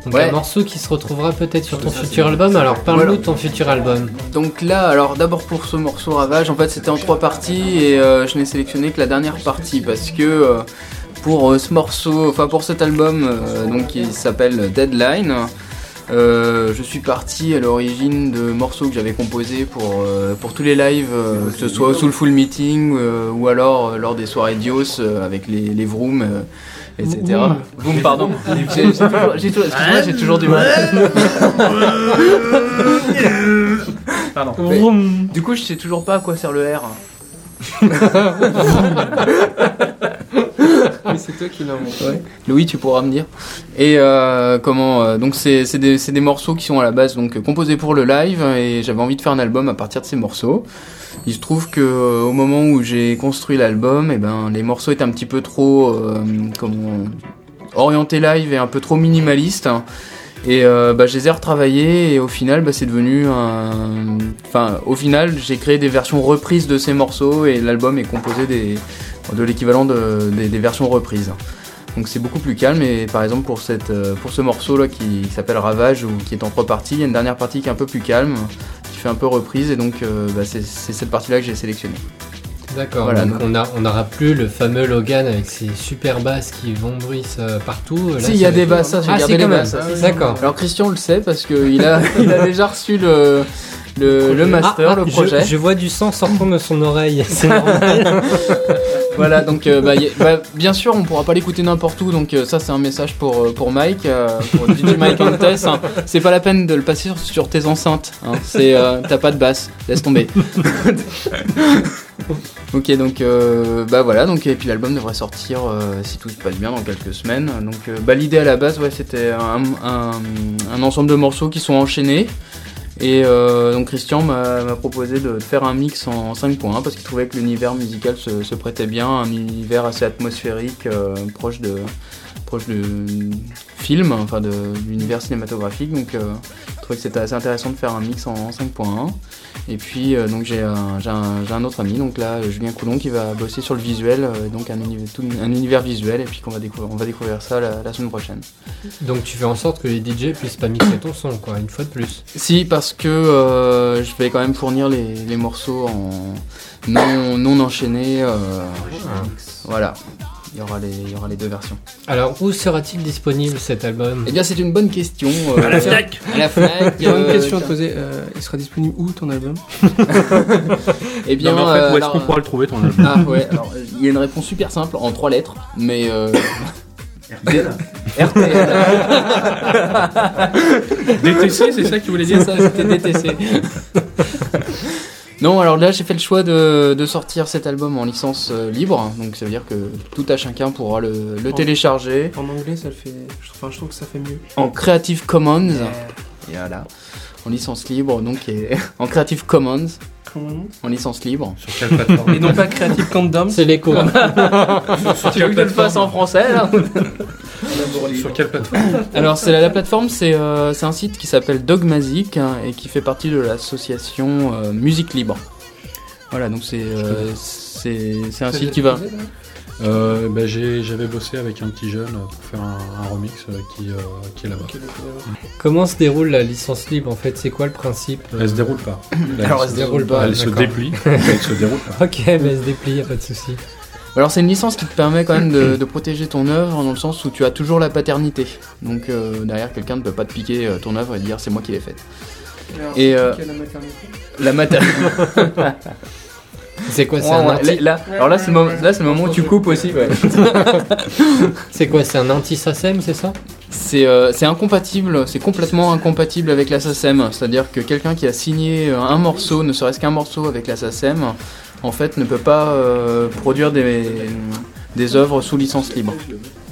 Donc Ouais. un morceau qui se retrouvera peut-être sur ton futur album. Alors parle-nous Voilà. de ton futur album. Donc là, alors d'abord pour ce morceau Ravage, en fait c'était en trois parties et euh, je n'ai sélectionné que la dernière partie parce que euh, pour euh, ce morceau, enfin pour cet album, euh, donc qui s'appelle Deadline. euh, je suis parti à l'origine de morceaux que j'avais composés pour, euh, pour tous les lives, euh, que ce soit au Soulful Meeting euh, ou alors euh, lors des soirées Dios euh, avec les, les Vroom, euh, etc. Vroom. Vroom, pardon. J'ai toujours, j'ai toujours- excuse-moi, j'ai toujours du mal. Pardon. Mais- Du coup, je sais toujours pas à quoi sert le R. Mais c'est toi qui l'as inventé. Louis, tu pourras me dire. Et euh, comment euh, Donc c'est des, morceaux qui sont à la base donc composés pour le live et j'avais envie de faire un album à partir de ces morceaux. Il se trouve que euh, au moment où j'ai construit l'album, et ben les morceaux étaient un petit peu trop orientés live et un peu trop minimalistes. Et euh, bah, je les ai retravaillés et au final bah, c'est devenu un... Enfin au final j'ai créé des versions reprises de ces morceaux et l'album est composé des, de l'équivalent de- des- des versions reprises. Donc c'est beaucoup plus calme et par exemple pour, cette, euh, pour ce morceau là qui, qui s'appelle Ravage ou qui est en trois parties, il y a une dernière partie qui est un peu plus calme, qui fait un peu reprise et donc euh, bah, c'est cette partie là que j'ai sélectionnée. D'accord. Voilà, donc donc- on n'aura plus le fameux Logan avec ses super basses qui vont bruissent euh, partout. Là, si il y a des basses, ça j'ai Ah, gardé les basses. si. D'accord. Alors Christian le sait parce qu'il a, il a déjà reçu le, le, le master, Ah, ah, le je- projet. Je, vois du sang sortant de son oreille. C'est normal. Voilà, donc euh, bah, y bah, bien sûr, on pourra pas l'écouter n'importe où, donc euh, ça c'est un message pour, euh, pour Mike, euh, pour DJ Mike and Tess. hein. C'est pas la peine de le passer sur, sur tes enceintes, hein. c'est euh, t'as pas de basse, laisse tomber. ok, donc euh, bah voilà, donc et puis l'album devrait sortir euh, si tout se passe bien dans quelques semaines. Donc euh, bah, l'idée à la base, ouais, c'était un, un, un ensemble de morceaux qui sont enchaînés. Et euh, donc Christian m'a proposé de, faire un mix en 5 points parce qu'il trouvait que l'univers musical se, se prêtait bien, un univers assez atmosphérique, euh, proche de proche de film, enfin de l'univers cinématographique. Donc euh, je trouvais que c'était assez intéressant de faire un mix en, 5.1. Et puis euh, donc j'ai un, j'ai un, j'ai un autre ami, donc là Julien Coulon qui va bosser sur le visuel, euh, donc un univers, tout- un univers visuel et puis qu'on va découvrir, on va découvrir ça la- la semaine prochaine. Donc tu fais en sorte que les DJ puissent pas mixer ton son, quoi, une fois de plus. Si, parce que euh, je vais quand même fournir les, les morceaux en non, non enchaînés. euh, voilà, il y, aura les, il y aura les deux versions. Alors où sera-t-il disponible cet album? Eh bien, c'est une bonne question. euh, À la Fnac À la Fnac. Il y a une euh, question à te poser. euh, il sera disponible où ton album? Eh bien, Non, mais en fait, euh, où est-ce alors, qu'on pourra le trouver ton album? Ah ouais, alors euh, il y a une réponse super simple en trois lettres, mais. Euh, RTL. DTC, c'est ça que tu voulais dire? C'est ça, c'était DTC. Non, alors là j'ai fait le choix de, de sortir cet album en licence euh, libre, donc ça veut dire que tout à chacun pourra le, le télécharger En anglais, ça le fait. Enfin, je trouve que ça fait mieux. en Creative Commons. Et voilà. En licence libre, donc et- en Creative Commons, en licence libre. Sur quelle plateforme Et non pas Creative Condom. C'est l'écho. Sur Tu veux que je le fasse en plateforme français là Sur quelle plateforme Alors c'est la, la plateforme, c'est euh, c'est un site qui s'appelle Dogmazic hein, et qui fait partie de l'association euh, Musique Libre. Voilà, donc c'est euh, c'est c'est un site qui va. Euh, bah, j'ai- J'avais bossé avec un petit jeune pour faire un, un remix euh, qui, euh, qui est là-bas. Comment se déroule la licence libre en fait? C'est quoi le principe euh? Elle se déroule pas. La Alors, elle se déroule pas, Elle se déplie, elle se déroule pas. Ok, mais elle se déplie, y a pas de souci. Alors c'est une licence qui te permet quand même de, de protéger ton œuvre dans le sens où tu as toujours la paternité. Donc euh, derrière quelqu'un ne peut pas te piquer euh, ton œuvre et dire c'est moi qui l'ai faite. Et, euh, La maternité? C'est quoi C'est un anti. là, alors là, c'est le, moment- là, c'est le moment où tu coupes aussi. ouais. C'est quoi C'est un anti-SACEM, c'est ça? C'est euh, c'est incompatible, c'est complètement incompatible avec la SACEM. C'est-à-dire que quelqu'un qui a signé euh, un morceau, ne serait-ce qu'un morceau avec la SACEM, en fait, ne peut pas euh, produire des, des œuvres sous licence libre.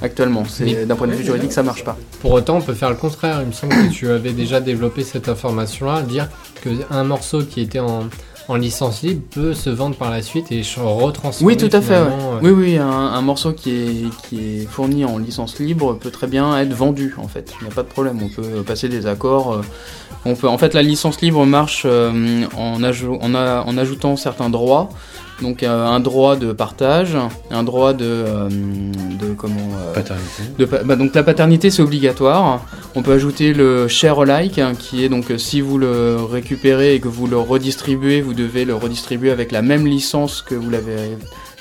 Actuellement, c'est d'un point de vue juridique, ça marche pas. Pour autant, on peut faire le contraire. Il me semble que tu avais déjà développé cette information-là, dire qu'un morceau qui était en, en licence libre peut se vendre par la suite et retransformer. Oui, tout à fait. ouais. euh, Oui, oui, un, un morceau qui est, qui est fourni en licence libre peut très bien être vendu, en fait. Il n'y a pas de problème. On peut passer des accords. euh, On peut, en fait, la licence libre marche euh, en, ajou- en, a- en ajoutant certains droits. Donc, euh, un droit de partage, un droit de, euh, de comment euh, Paternité. de bah, donc la paternité c'est obligatoire. On peut ajouter le share alike hein, qui est donc si vous le récupérez et que vous le redistribuez, vous devez le redistribuer avec la même licence que vous l'avez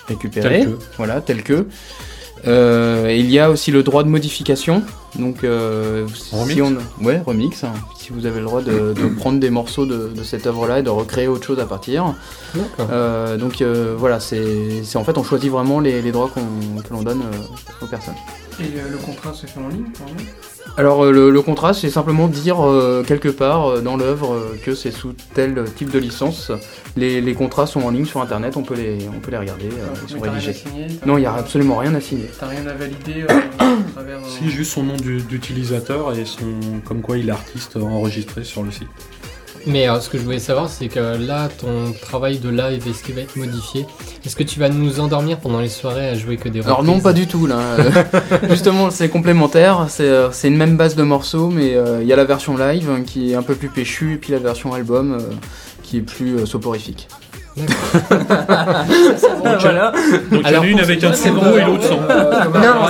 récupéré. Tel que. Voilà, tel que. Euh, il y a aussi le droit de modification. Donc euh, Remix si on ouais remix. hein. si vous avez le droit de, de prendre des morceaux de, de cette œuvre-là et de recréer autre chose à partir. Euh, donc euh, voilà, c'est en fait on choisit vraiment les, les droits que l'on donne euh, aux personnes. Et euh, le contrat se fait en ligne Alors le, le contrat, c'est simplement dire euh, quelque part euh, dans l'œuvre euh, que c'est sous tel type de licence. Les, les contrats sont en ligne sur internet, on peut les, on peut les regarder, euh, ils sont rédigés. signer, Non, il n'y a absolument rien à signer. T'as rien à valider euh, à travers. euh, Si, juste son nom du- d'utilisateur et son comme quoi il est artiste enregistré sur le site. Mais euh, ce que je voulais savoir, c'est que là, ton travail de live, est-ce qu'il va être modifié? Est-ce que tu vas nous endormir pendant les soirées à jouer que des Alors non, reprises pas du tout là. Euh, Justement, c'est complémentaire, c'est euh, c'est une même base de morceaux, mais euh, il y a la version live hein, qui est un peu plus péchue, et puis la version album euh, qui est plus euh, soporifique. Voilà. Donc il y en a une avec un c'est bon. et l'autre sans. Non,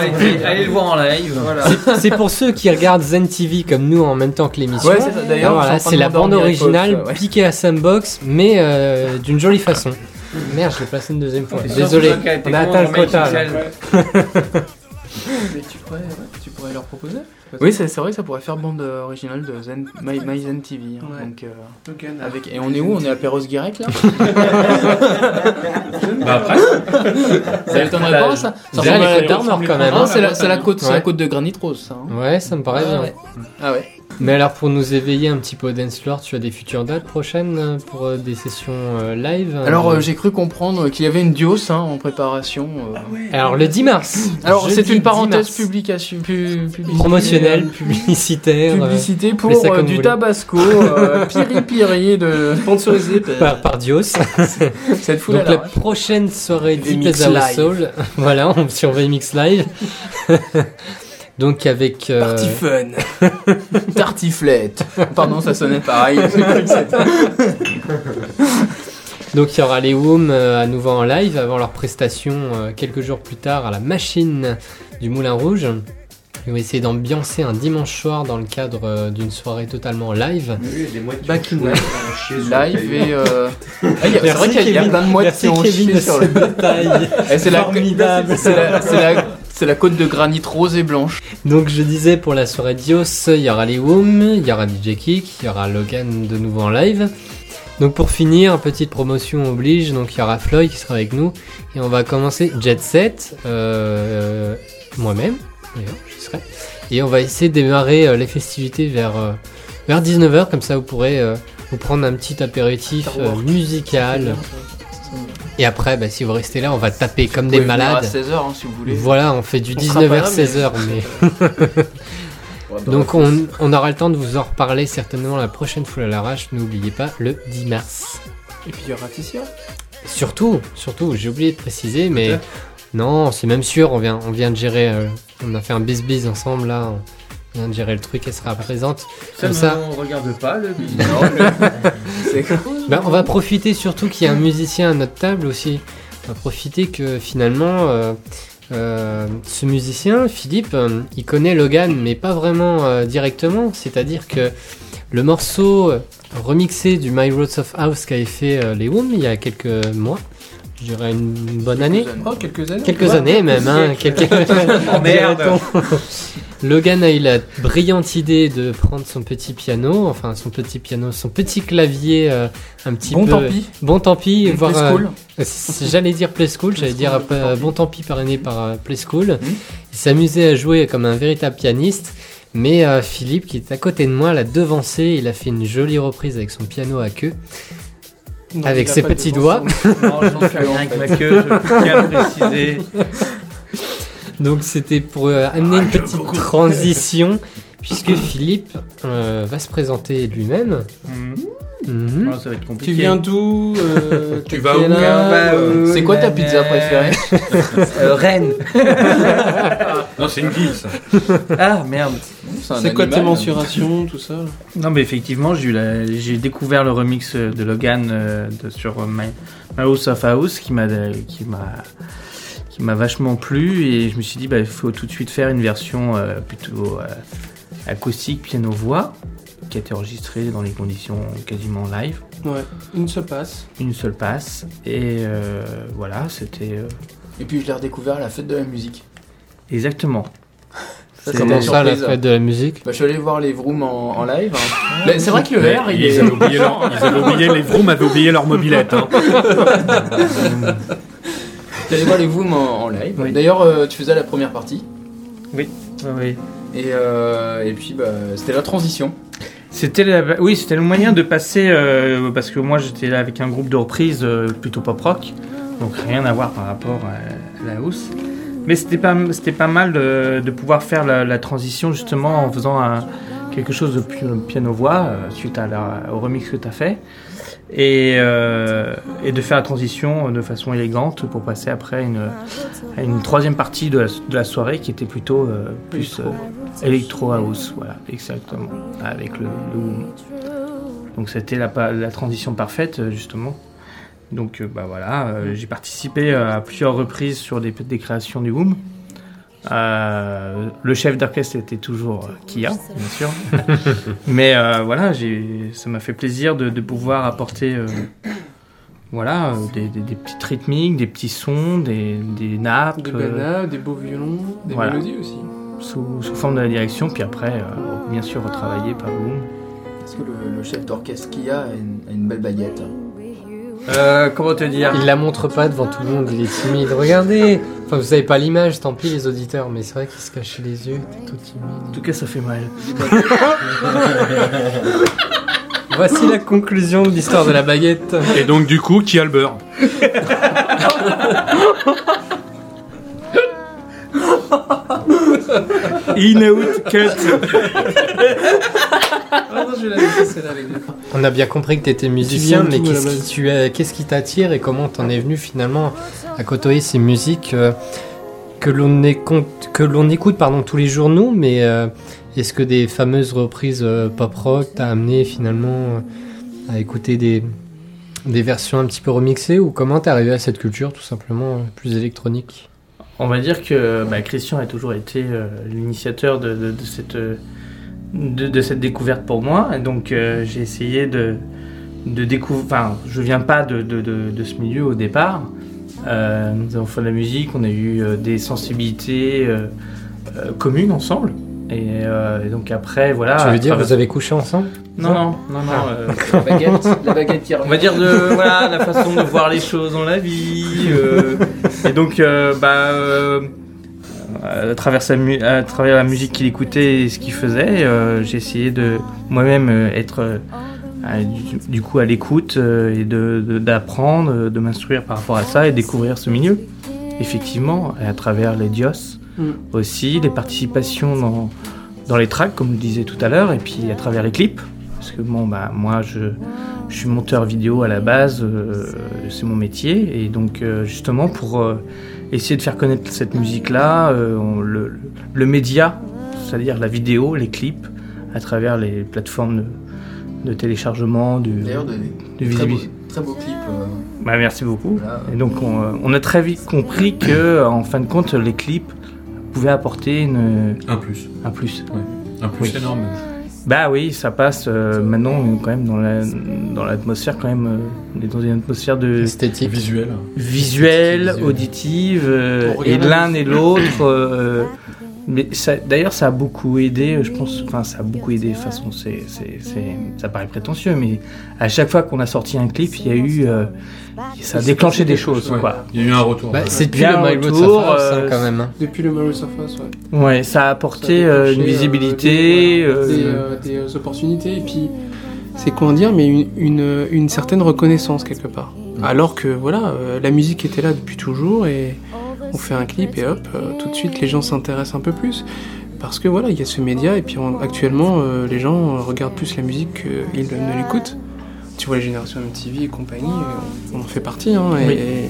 allez, le voir en live. C'est- C'est pour ceux qui regardent Zen TV comme nous en même temps que l'émission. Ouais, c'est. D'ailleurs, voilà, c'est la bande originale piquée à Sandbox, mais euh, d'une jolie façon. Merde, je l'ai placé une deuxième fois. Désolé, on a atteint le quota. Mais tu pourrais, ouais, tu pourrais leur proposer Oui, c'est vrai que ça pourrait faire bande euh, originale de Zen, My, My Zen TV. hein, Ouais. donc, euh, avec, et on est où? On est à Perros-Guirec là? Bah après, Ça étonnerait pas ça Ça ressemble les à- quand même. Ah, c'est la, la côte, de granit rose ça. hein. Ouais, ça me paraît bien. Ah ouais. Mais alors, pour nous éveiller un petit peu au dance floor, tu as des futures dates prochaines euh, pour euh, des sessions euh, live Alors euh, euh, j'ai cru comprendre qu'il y avait une Dios hein, en préparation. euh. Alors, le 10 mars. Alors c'est une 10 parenthèse publication, pu- publicité, promotionnelle, publicitaire. publicité pour euh, du tabasco, euh, piri piri de Sponsorisé par, par Dios. cette foule Donc la prochaine soirée Our Live. Soul, voilà, on sur VMix Live. Donc avec euh, Party fun, tartiflette. Pardon, ça sonnait pareil. Donc il y aura les Woom euh, à nouveau en live avant leur prestation euh, quelques jours plus tard à la machine du Moulin Rouge. Ils vont essayer d'ambiancer un dimanche soir dans le cadre euh, d'une soirée totalement live. Back in Live et euh... ah, c'est vrai qu'il y a plein de mouettes qui ont chié sur le. détail. C'est la, Formidable. c'est la, c'est la, côte de granit rose et blanche. Donc je disais pour la soirée Dios, il y aura les Woom, il y aura DJ Kick, il y aura Logan de nouveau en live. Donc pour finir, petite promotion oblige, donc il y aura Floyd qui sera avec nous et on va commencer Jet Set, euh, moi-même d'ailleurs, j'y serai. Et on va essayer de démarrer euh, les festivités vers, euh, vers 19h, comme ça vous pourrez euh, vous prendre un petit apéritif euh, musical. Et après, bah, si vous restez là, on va taper comme des venir malades. À 16h hein, si vous voulez. Voilà, on fait du On sera pas là, 19h, 16h, mais... Donc on, on aura le temps de vous en reparler certainement la prochaine fois à l'arrache, n'oubliez pas, le 10 mars. Et puis il y aura Ticia. Surtout, surtout, j'ai oublié de préciser, mais non, c'est même sûr, on vient, on vient de gérer, euh, on a fait un bis-bis ensemble là, on de gérer le truc, elle sera présente. Ça, Comme ça. on regarde pas le cool. Ben, on va profiter surtout qu'il y a un musicien à notre table aussi. On va profiter que finalement, euh, euh, ce musicien, Philippe, euh, il connaît Logan, mais pas vraiment directement. C'est-à-dire que le morceau remixé du My Roads of House qu'avait fait les Woom il y a quelques mois, je dirais une bonne année. Oh, quelques années. Quelques Ouais. années même, hein, quelques... Oh merde. Logan a eu la brillante idée de prendre son petit piano, enfin son petit piano, son petit clavier euh, un petit Bon peu. tant pis. Bon tant pis. Voir, Play euh, School. euh, J'allais dire Play School, j'allais dire School, euh, bon tant bon tant pis parrainé par euh, Play School. Mhm. Il s'amusait à jouer comme un véritable pianiste. Mais euh, Philippe, qui est à côté de moi, l'a devancé. Il a fait une jolie reprise avec son piano à queue. Non, Avec ses petits défense. Non, j'en fais rien avec ma queue, je tiens à le préciser. Donc c'était pour euh, amener Ah, une petite beaucoup. transition, puisque Philippe euh, va se présenter lui-même. Mhm. Ça va être compliqué. Tu viens d'où euh, Tu vas où âge, euh, C'est quoi ta pizza préférée Euh, Rennes. Non, c'est une ville, ça. Ah merde. C'est quoi tes animal. mensurations, tout ça Non, mais effectivement, j'ai découvert le remix de Logan euh, de- sur euh, My, My House of House qui m'a qui m'a qui m'a vachement plu et je me suis dit bah il faut tout de suite faire une version euh, plutôt euh, acoustique piano voix qui a été enregistrée dans les conditions quasiment live, Ouais, une se passe. une seule passe et euh, voilà c'était euh, Et puis je l'ai redécouvert à la fête de la musique. exactement. Ça, C'est- Comment ça, la fête de la musique? Bah, je suis allé voir les Vrooms en, en live. hein. Mais c'est vrai que le air, il ils, est. avaient oublié leur, ils avaient oublié, les Vroom avaient oublié leur mobilette. Hein. J'allais voir les Vrooms en, en live. Oui. D'ailleurs, euh, tu faisais la première partie. Ouais, ouais. Et, euh, et puis, bah, c'était la transition. C'était oui, c'était le moyen de passer euh, parce que moi j'étais là avec un groupe de reprises euh, plutôt pop rock, donc rien à voir par rapport à, la house. Mais c'était pas mal de, pouvoir faire la, transition justement en faisant quelque chose de pi- piano voix euh, suite à la, au remix que tu fait et, euh, et de faire la transition de façon élégante pour passer après une, à une troisième partie de la, soirée qui était plutôt euh, plus euh, Electro House, voilà, exactement, avec le, le. Donc c'était la, transition parfaite, euh, justement. Donc bah voilà, j'ai participé à plusieurs reprises sur des, des créations du Woom. Euh, le chef d'orchestre était toujours euh, Kia, bien sûr. Mais euh, voilà, ça m'a fait plaisir de, de pouvoir apporter euh, voilà, euh, des, des- des petites rythmiques, des petits sons, des, des nappes. Des euh, bananes, des beaux violons, des voilà. mélodies aussi. sous, sous forme de la direction, puis après, euh, bien sûr, retravaillé par vous. Est-ce que le, le chef d'orchestre Kia a une, a une belle baguette Euh, comment te dire Il la montre pas devant tout le monde, il est timide. Regardez Enfin, vous avez pas l'image, tant pis les auditeurs, mais c'est vrai qu'il se cache les yeux, il est tout En timide. tout cas, ça fait mal. Voici la conclusion de l'histoire de la baguette. Et donc, du coup, qui a le beurre In, out, cut. On a bien compris que tu étais musicien, mais qu'est-ce qui, base tu as- qu'est-ce qui t'attire et comment t'en es venu finalement à côtoyer ces musiques euh, que l'on écoute, que l'on écoute pardon, tous les jours nous, mais euh, est-ce que des fameuses reprises euh, pop rock t'a amené finalement à écouter des, des versions un petit peu remixées ou comment t'es arrivé à cette culture tout simplement plus électronique? On va dire que bah, Christian a toujours été euh, l'initiateur de, de- de cette, euh, de, de cette découverte pour moi. Et donc, euh, j'ai essayé de, de découvrir. Enfin, je viens pas de, de, de- de ce milieu au départ. Euh, nous avons fait de la musique, on a eu euh, des sensibilités euh, euh, communes ensemble. Et, euh, et donc après, voilà. Tu veux dire travers- vous avez couché ensemble Non, non, non, non. Ah. euh, La baguette, la baguette qui on va dire de voilà la façon de voir les choses dans la vie euh, et donc euh, bah euh, à travers sa mu- à travers la musique qu'il écoutait et ce qu'il faisait euh, j'ai essayé de moi-même euh, être euh, à- du, du coup à l'écoute euh, et de de- d'apprendre euh, de m'instruire par rapport à ça et découvrir ce milieu. Effectivement à travers les dios Mm. aussi les participations dans dans les tracks comme je le disais tout à l'heure et puis à travers les clips. Parce que bon bah moi je je suis monteur vidéo à la base, euh, c'est mon métier, et donc euh, justement pour euh, essayer de faire connaître cette musique-là, euh, le, le média, c'est-à-dire la vidéo, les clips, à travers les plateformes de, de téléchargement, du, D'ailleurs, de, de très, beaux, visibilité. très beaux clips. euh, Bah, merci beaucoup. voilà. Et donc on, euh, on a très vite compris que, en fin de compte, les clips pouvaient apporter une, Un plus. un plus. Un plus Oui. énorme. Bah oui, ça passe euh, maintenant quand même dans la dans l'atmosphère quand même. euh, on est dans une atmosphère de Esthétique. Visuel. visuelle, Visuel. auditive, euh, et l'un et l'autre euh, Mais d'ailleurs, ça a beaucoup aidé, je pense. Enfin, ça a beaucoup aidé. De toute façon, c'est, ça paraît prétentieux, mais à chaque fois qu'on a sorti un clip, il y a eu, euh, ça a déclenché des choses, Ouais. quoi. Il y a eu un retour. Bah, c'est depuis le Safari, ça, euh, quand même. hein. Depuis le Mario Surface, ouais. Ouais, ça a apporté Ça a euh, une euh, visibilité. des, euh, des, euh, des, euh, opportunités et puis c'est comment dire mais une, une, une certaine reconnaissance quelque part alors que voilà euh, la musique était là depuis toujours et on fait un clip et hop euh, tout de suite les gens s'intéressent un peu plus parce que voilà il y a ce média et puis on- actuellement euh, les gens regardent plus la musique qu'ils ne l'écoutent tu vois les générations MTV et compagnie on en fait partie hein, et, Oui. et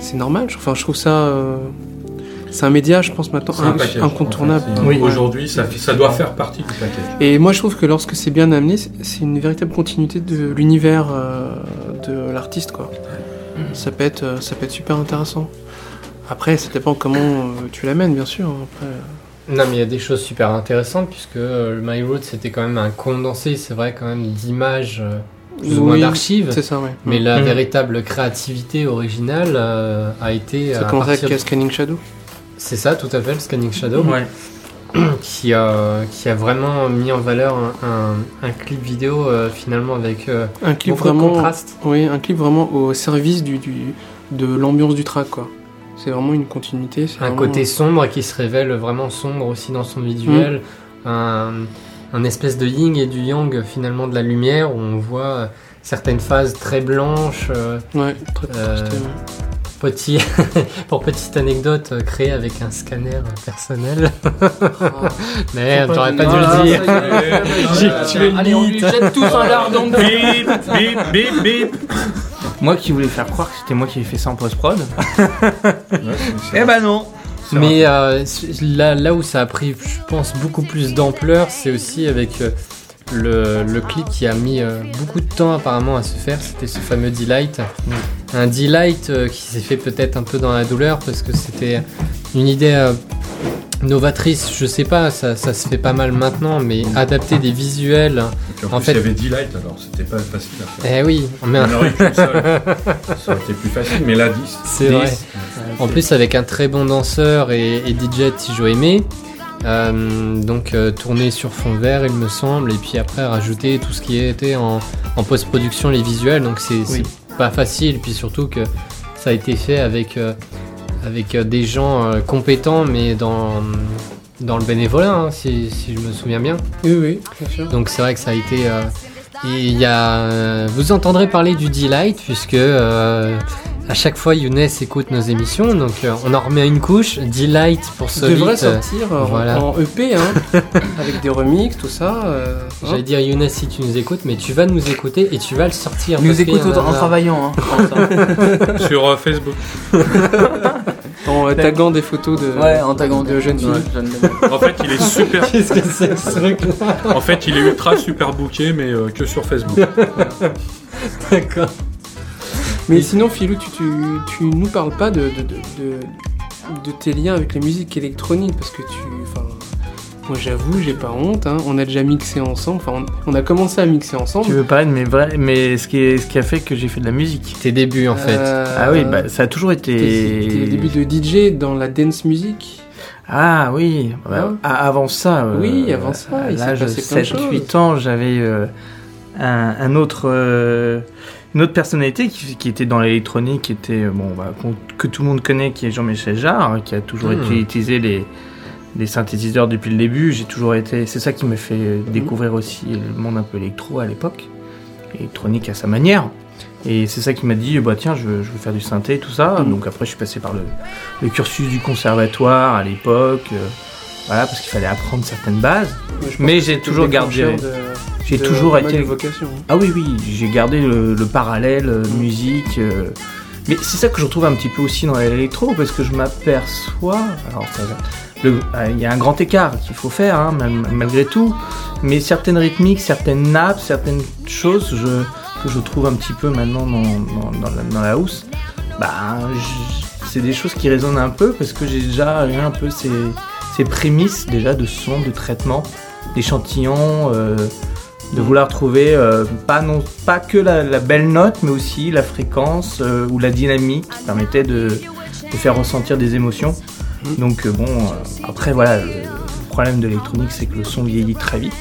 c'est normal enfin je trouve ça euh, c'est un média je pense maintenant un package, incontournable en fait. C'est- Oui. Aujourd'hui, ça, ça doit faire partie du package. et moi, je trouve que lorsque c'est bien amené, c'est- une véritable continuité de l'univers euh, de l'artiste, quoi. Ça peut être, ça peut être super intéressant. Après, ça dépend comment euh, tu l'amènes, bien sûr. hein. Après, euh, Non, mais il y a des choses super intéressantes puisque euh, le My Road c'était quand même un condensé, c'est vrai, quand même d'images, euh, plus ou moins d'archives. C'est ça, ouais. Mais la Mhm. véritable créativité originale euh, a été. ça à commence avec partir- Scanning Shadow. C'est ça, tout à fait, le Scanning Shadow, ouais. qui, a, qui a vraiment mis en valeur un, un- un clip vidéo euh, finalement avec euh, Un clip beaucoup de vraiment, contraste. oui, un clip vraiment au service du, du- de l'ambiance du track, quoi. C'est vraiment une continuité. Un vraiment- côté sombre qui se révèle vraiment sombre aussi dans son visuel. Mm. Un, un espèce de yin et du yang finalement de la lumière où on voit euh, certaines phases très blanches. euh, Ouais, très Euh, contrasté, ouais. petit, pour petite anecdote, euh, créé avec un scanner personnel. Merde, j'aurais pas dû le dire. tué le Allez, on lui jette tous un le dos. Bip, bip, bip, bip. Moi qui voulais faire croire que c'était moi qui ai fait ça en post-prod. eh ben non. Mais euh, là, là où ça a pris, je pense, beaucoup plus d'ampleur, c'est aussi avec euh, le, le clip qui a mis euh, beaucoup de temps apparemment à se faire. C'était ce fameux Delight. Un Delight euh, qui s'est fait peut-être un peu dans la douleur parce que c'était une idée euh, novatrice. Je sais pas, ça, ça se fait pas mal maintenant, mais adapter des visuels. Et en, En plus, fait- il y avait D-Light, alors c'était pas facile à faire. Eh oui, mais On aurait ça, ça aurait été plus facile, mais là 10. C'est vrai. En plus, avec un très bon danseur et, et DJ Tijo Aimé. Euh, donc euh, tourné sur fond vert il me semble et puis après rajouter tout ce qui était en, en post-production les visuels donc c'est pas facile puis surtout que ça a été fait avec euh, avec des gens compétents mais dans dans le bénévolat hein, si, si je me souviens bien Oui, oui, bien sûr. donc c'est vrai que ça a été. Et il y a, euh, vous entendrez parler du Delight puisque euh, à chaque fois Younes écoute nos émissions, donc euh, on en remet une couche. Delight pour Ça devrait sortir euh, en- voilà. en EP, hein, avec des remixes, tout ça. euh, hein. J'allais dire Younes si tu nous écoutes, mais tu vas nous écouter et tu vas le sortir. Nous écoute en en travaillant. Hein. Sur euh, Facebook. En euh, taguant des photos de, Ouais, en taguant de jeunes filles. Ouais, jeune dame. En fait, il est super. Qu'est-ce que c'est que ce truc-là En fait, il est ultra super booké, mais euh, que sur Facebook. D'accord. Mais sinon, Philou, tu, tu, tu nous parles pas de, de, de, de- de tes liens avec la musique électronique parce que tu. Enfin, moi j'avoue, j'ai pas honte. hein, on a déjà mixé ensemble. Enfin, on, on a commencé à mixer ensemble. Tu veux parler de mes vrais, mais ce qui, est, ce qui a fait que j'ai fait de la musique. Tes débuts en fait. Euh, Ah oui, bah, ça a toujours été. tes débuts de DJ dans la dance music. Ah oui, bah, Hein a- avant ça. euh, Oui, avant ça, À il s'est l'âge de passé plein de 7-8 ans, j'avais euh, un, un autre, euh, une autre personnalité qui, qui était dans l'électronique, qui était, bon, bah, que tout le monde connaît, qui est Jean-Michel Jarre, qui a toujours Hmm. utilisé les, les synthétiseurs depuis le début. J'ai toujours été. C'est ça qui m'a fait découvrir aussi le monde un peu électro à l'époque. Électronique à sa manière. Et c'est ça qui m'a dit, bah tiens, je, veux- je veux faire du synthé, tout ça. Mm. Donc après, je suis passé par le, le cursus du conservatoire à l'époque. euh, voilà, parce qu'il fallait apprendre certaines bases. Mais j'ai toujours gardé. J'ai toujours été. vocation. hein. Ah oui, oui, j'ai gardé le, le parallèle euh, musique. euh, Mais c'est ça que je retrouve un petit peu aussi dans l'électro, parce que je m'aperçois. Alors, ça va- euh, il y a un grand écart qu'il faut faire, hein, mal- malgré tout. Mais certaines rythmiques, certaines nappes, certaines choses que je trouve un petit peu maintenant dans, la, dans house, bah, c'est des choses qui résonnent un peu, parce que j'ai déjà eu un peu ces, ces prémices déjà de son, de traitement, d'échantillons. euh, de vouloir trouver euh, pas, non, pas que la, belle note, mais aussi la fréquence ou la dynamique qui permettait de faire ressentir des émotions. Donc euh, bon, euh, après voilà, le problème de l'électronique c'est que le son vieillit très vite.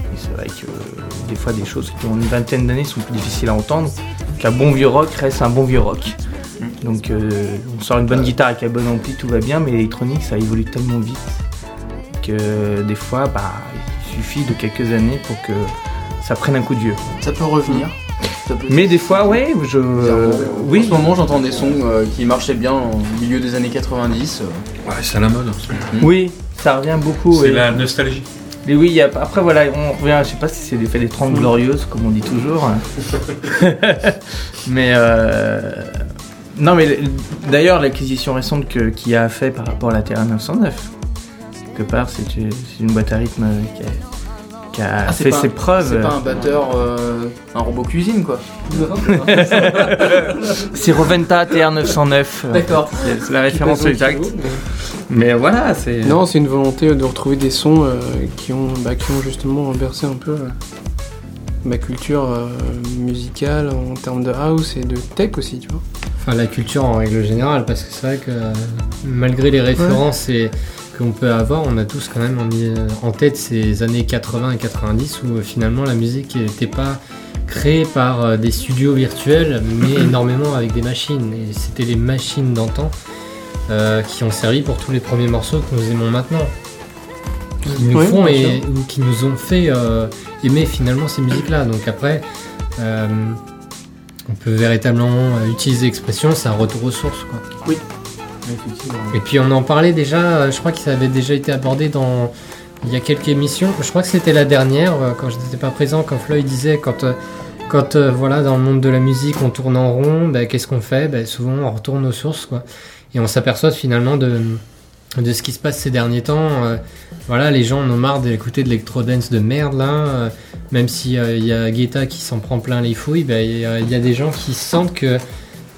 Et c'est vrai que euh, des fois des choses qui ont une vingtaine d'années sont plus difficiles à entendre. Qu'un bon vieux rock reste un bon vieux rock. Donc euh, on sort une bonne guitare avec un bon ampli, tout va bien, mais l'électronique ça évolue tellement vite que des fois bah, il suffit de quelques années pour que ça prenne un coup de vieux. Ça peut revenir. Mais des fois, ouais, je. En oui, ce moment, j'entends des sons euh, qui marchaient bien au milieu des années 90. euh. Ouais, c'est à la mode. en ce moment. oui, ça revient beaucoup. C'est oui. la nostalgie. Mais oui, il y a- après voilà, on revient, je sais pas si c'est l'effet des 30 glorieuses, comme on dit toujours. mais euh, non, mais le- d'ailleurs, l'acquisition récente que- qu'il a fait par rapport à la Terra 909, quelque part, c'est une, c'est une boîte à rythme qui a, qui a Ah, c'est fait pas- ses preuves. C'est pas un batteur, euh, un robot cuisine quoi. C'est Roventa TR909. D'accord. C'est la référence exacte. Mais voilà, c'est. Non, c'est une volonté de retrouver des sons euh, qui, ont, bah, qui ont justement bercé un peu euh, ma culture euh, musicale en termes de house et de tech aussi, tu vois. Enfin, la culture en règle générale, parce que c'est vrai que euh, malgré les références et qu'on peut avoir, on a tous quand même en, en tête ces années 80 et 90 où euh, finalement la musique n'était pas créée par euh, des studios virtuels, mais énormément avec des machines. Et c'était les machines d'antan euh, qui ont servi pour tous les premiers morceaux que nous aimons maintenant. Qui nous font et ou qui nous ont fait euh, aimer finalement ces musiques-là. Donc après, euh, on peut véritablement utiliser l'expression, c'est un retour aux sources. Quoi. Et puis on en parlait déjà, euh, je crois que ça avait déjà été abordé dans il y a quelques émissions. Je crois que c'était la dernière, euh, quand je n'étais pas présent, quand Floyd disait quand, euh, quand voilà, dans le monde de la musique on tourne en rond, ben, qu'est-ce qu'on fait? Ben, Souvent on retourne aux sources. Quoi. Et on s'aperçoit finalement de, de ce qui se passe ces derniers temps. voilà, les gens en ont marre d'écouter de l'électro-dance de merde là. euh, même si euh, il y a Guetta qui s'en prend plein les fouilles, ben, il y, y a des gens qui sentent que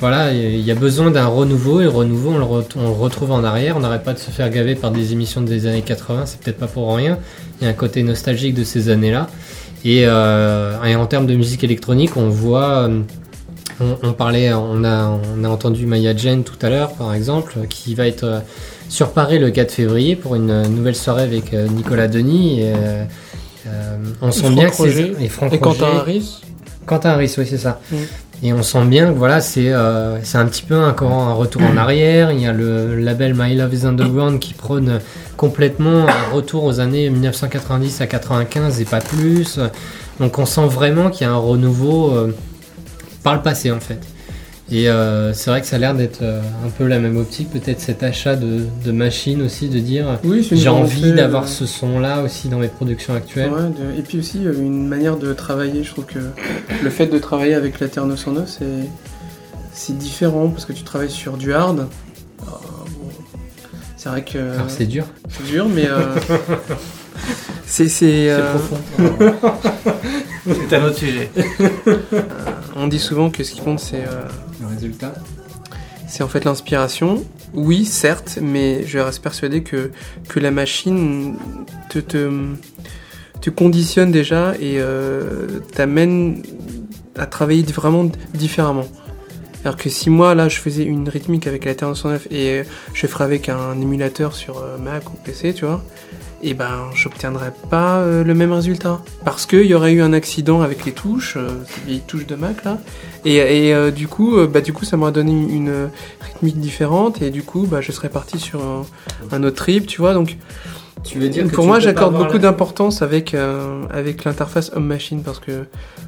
voilà, il y a besoin d'un renouveau et renouveau on le, re- on le retrouve en arrière. On n'arrête pas de se faire gaver par des émissions des années 80, c'est peut-être pas pour rien. Il y a un côté nostalgique de ces années-là. Et, euh, et en termes de musique électronique, on voit, euh, on, on parlait, on a, on a entendu Maya Jane tout à l'heure par exemple, qui va être euh, sur Paris le 4 février pour une nouvelle soirée avec Nicolas Denis. Et, euh, on sent bien que c'est et Franck Et Quentin. Harris Quentin Harris, oui, c'est ça. Mm. Et on sent bien que voilà, c'est euh, un petit peu encore un retour en arrière. Il y a le label My Love is Underground qui prône complètement un retour aux années 1990 à 95 et pas plus. Donc on sent vraiment qu'il y a un renouveau euh, par le passé en fait. Et euh, c'est vrai que ça a l'air d'être euh, un peu la même optique, peut-être cet achat de, de machines aussi, de dire Oui, j'ai envie d'avoir euh, ce son-là aussi dans mes productions actuelles. Ouais, de- et puis aussi une manière de travailler. Je trouve que le fait de travailler avec la Terre 909, c'est c'est différent parce que tu travailles sur du hard. Bon, c'est vrai que Alors c'est dur. c'est dur, mais euh, c'est c'est euh, C'est un autre sujet. on dit souvent que ce qui compte c'est euh, C'est en fait l'inspiration. Oui, certes, mais je reste persuadé que, la machine te, te, conditionne déjà et euh, t'amène à travailler vraiment différemment. Alors que si moi, là, je faisais une rythmique avec la TR-909 et euh, je ferais avec un émulateur sur euh, Mac ou PC, tu vois, et ben, j'obtiendrais pas euh, le même résultat. Parce qu'il y aurait eu un accident avec les touches, euh, ces vieilles touches de Mac, là, et, euh, du coup, euh, bah, du coup, ça m'aurait donné une, rythmique différente et du coup, bah, je serais parti sur un, un autre trip, tu vois. Donc, Tu veux dire que pour moi, j'accorde beaucoup la- d'importance avec euh, avec l'interface homme-machine parce que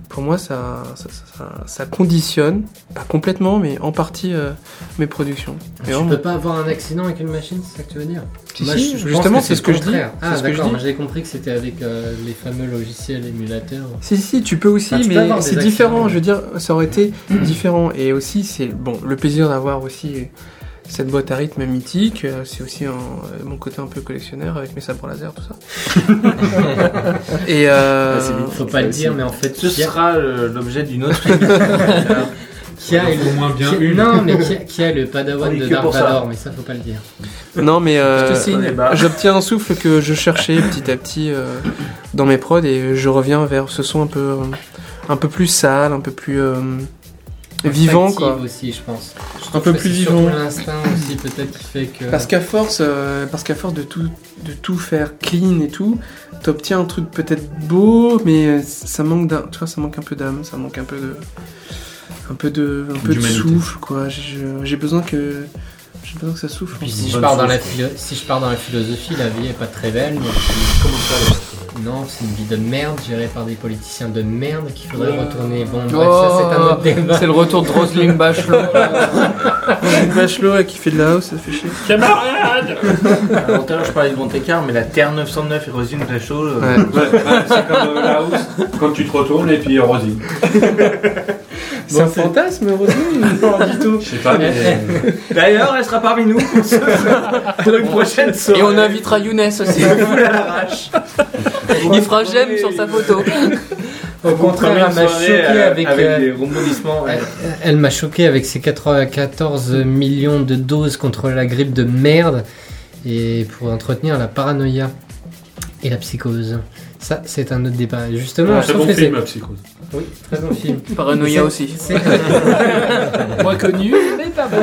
pour moi, ça ça, ça, ça conditionne, pas complètement, mais en partie euh, mes productions. Tu vraiment- peux pas avoir un accident avec une machine, c'est ça que tu veux dire? Si, Moi, si, je- je pense justement, c'est ce que je dis. Ah d'accord, j'avais compris que c'était avec euh, les fameux logiciels émulateurs. Si, si, tu peux aussi, Ah, mais c'est différent. Je veux dire, ça aurait été différent. Et aussi, c'est bon, le plaisir d'avoir aussi cette boîte à rythme mythique. euh, C'est aussi un- euh, mon côté un peu collectionneur avec mes sabres laser, tout ça. Et euh, Faut pas le dire, mais en fait, Ce sera euh, l'objet d'une autre qui a Au moins bien qui- une. Non, mais qui a, qui a le padawan de Dark. Vador, mais ça faut pas le dire. non, mais euh. Bah. j'obtiens un souffle que je cherchais petit à petit euh, dans mes prods et je reviens vers ce son un peu, un peu plus sale, un peu plus, euh, vivant, quoi. aussi, je pense. Je Un peu plus vivant. L'instinct aussi, peut-être, qui fait que. Parce qu'à force, euh, parce qu'à force de tout, de tout faire clean et tout, t'obtiens un truc peut-être beau, mais euh, ça manque d'un, tu vois, ça manque un peu d'âme, ça manque un peu de, un peu de, un peu de souffle, quoi. J'ai- besoin que, j'ai besoin que ça souffle. Puis si je, pars dans la philo- si je pars dans la philosophie, la vie est pas très belle. donc, non, c'est une vie de merde gérée par des politiciens de merde qu'il faudrait retourner. Bon, bref, ça c'est un autre débat. Oh, C'est le retour de Roselyne Bachelot. Une Bachelot là, qui fait de la house, ça fait chier. Camarade Alors, tout à l'heure, je parlais de Monte-Carlo, mais la Terre 909 et Rosine Bachelot. euh, Ouais. C'est comme euh, la house, quand tu te retournes et puis euh, Rosine. C'est un fantasme, Roselyne Non, du tout. Je sais pas, mais. D'ailleurs, elle sera parmi nous pour, ce- pour une prochaine soirée. Et on invitera Younes aussi. Il fera j'aime sur sa photo. Au contraire, elle m'a choqué avec. euh, des rebondissements. ouais. Elle, elle m'a choqué avec ses 94 millions de doses contre la grippe de merde et pour entretenir la paranoïa et la psychose. Ça, c'est un autre débat. Justement, je Très trouve bon que film, c'est. la psychose. Oui, très bon film. Paranoïa aussi. C'est- Moins connu, mais pas bon.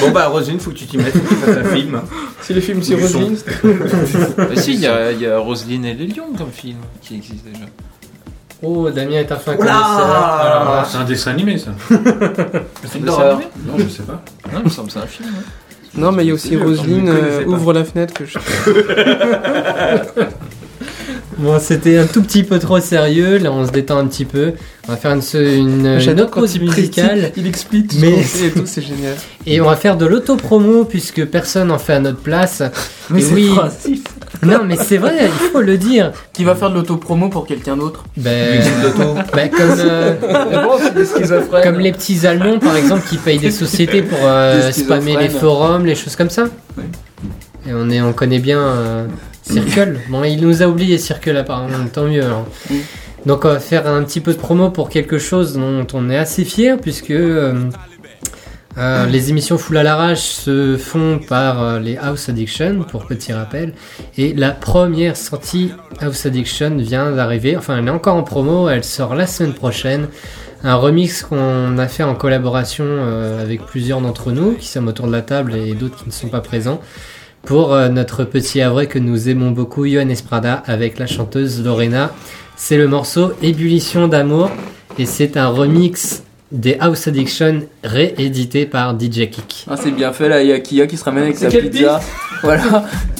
Bon, bah, Rosine, faut que tu t'y mettes, faut que tu fasses un film. Si le film c'est son. Roselyne, Bah si, il y a, y a Roselyne et les lions comme film qui existe déjà. Oh, Damien est un fin là, C'est un dessin animé, ça. Un film Mais d'horreur ça- animé Non, je sais pas. Non, il me semble que c'est un film. Non, mais il y a aussi Roselyne, euh, ouvre la fenêtre que je. Bon, c'était un tout petit peu trop sérieux. Là, on se détend un petit peu. On va faire une, une, une autre pause il musicale. il explique Mais- ce qu'on fait et tout, c'est génial. Et on va faire de l'auto-promo puisque personne en fait à notre place. Mais c'est oui. Non, mais c'est vrai, il faut le dire. Qui va faire de l'autopromo pour quelqu'un d'autre? Ben, ben, comme, euh, comme les petits Allemands, par exemple, qui payent des sociétés pour euh, spammer les forums, les choses comme ça. Et on, est, on connaît bien euh, Circle. Bon, il nous a oublié Circle apparemment, tant mieux. alors. Mm. Donc, on va faire un petit peu de promo pour quelque chose dont on est assez fier, puisque euh, euh, les émissions Full à l'arrache se font par euh, les House Addiction, pour petit rappel. Et la première sortie House Addiction vient d'arriver. Enfin, elle est encore en promo. Elle sort la semaine prochaine. Un remix qu'on a fait en collaboration euh, avec plusieurs d'entre nous, qui sommes autour de la table et d'autres qui ne sont pas présents, pour euh, notre petit havre que nous aimons beaucoup, Johan Esprada, avec la chanteuse Lorena. C'est le morceau Ébullition d'amour et c'est un remix des House Addiction réédité par DJ Kick. Ah, c'est bien fait là, il y a Kia qui se ramène avec sa pizza. Voilà.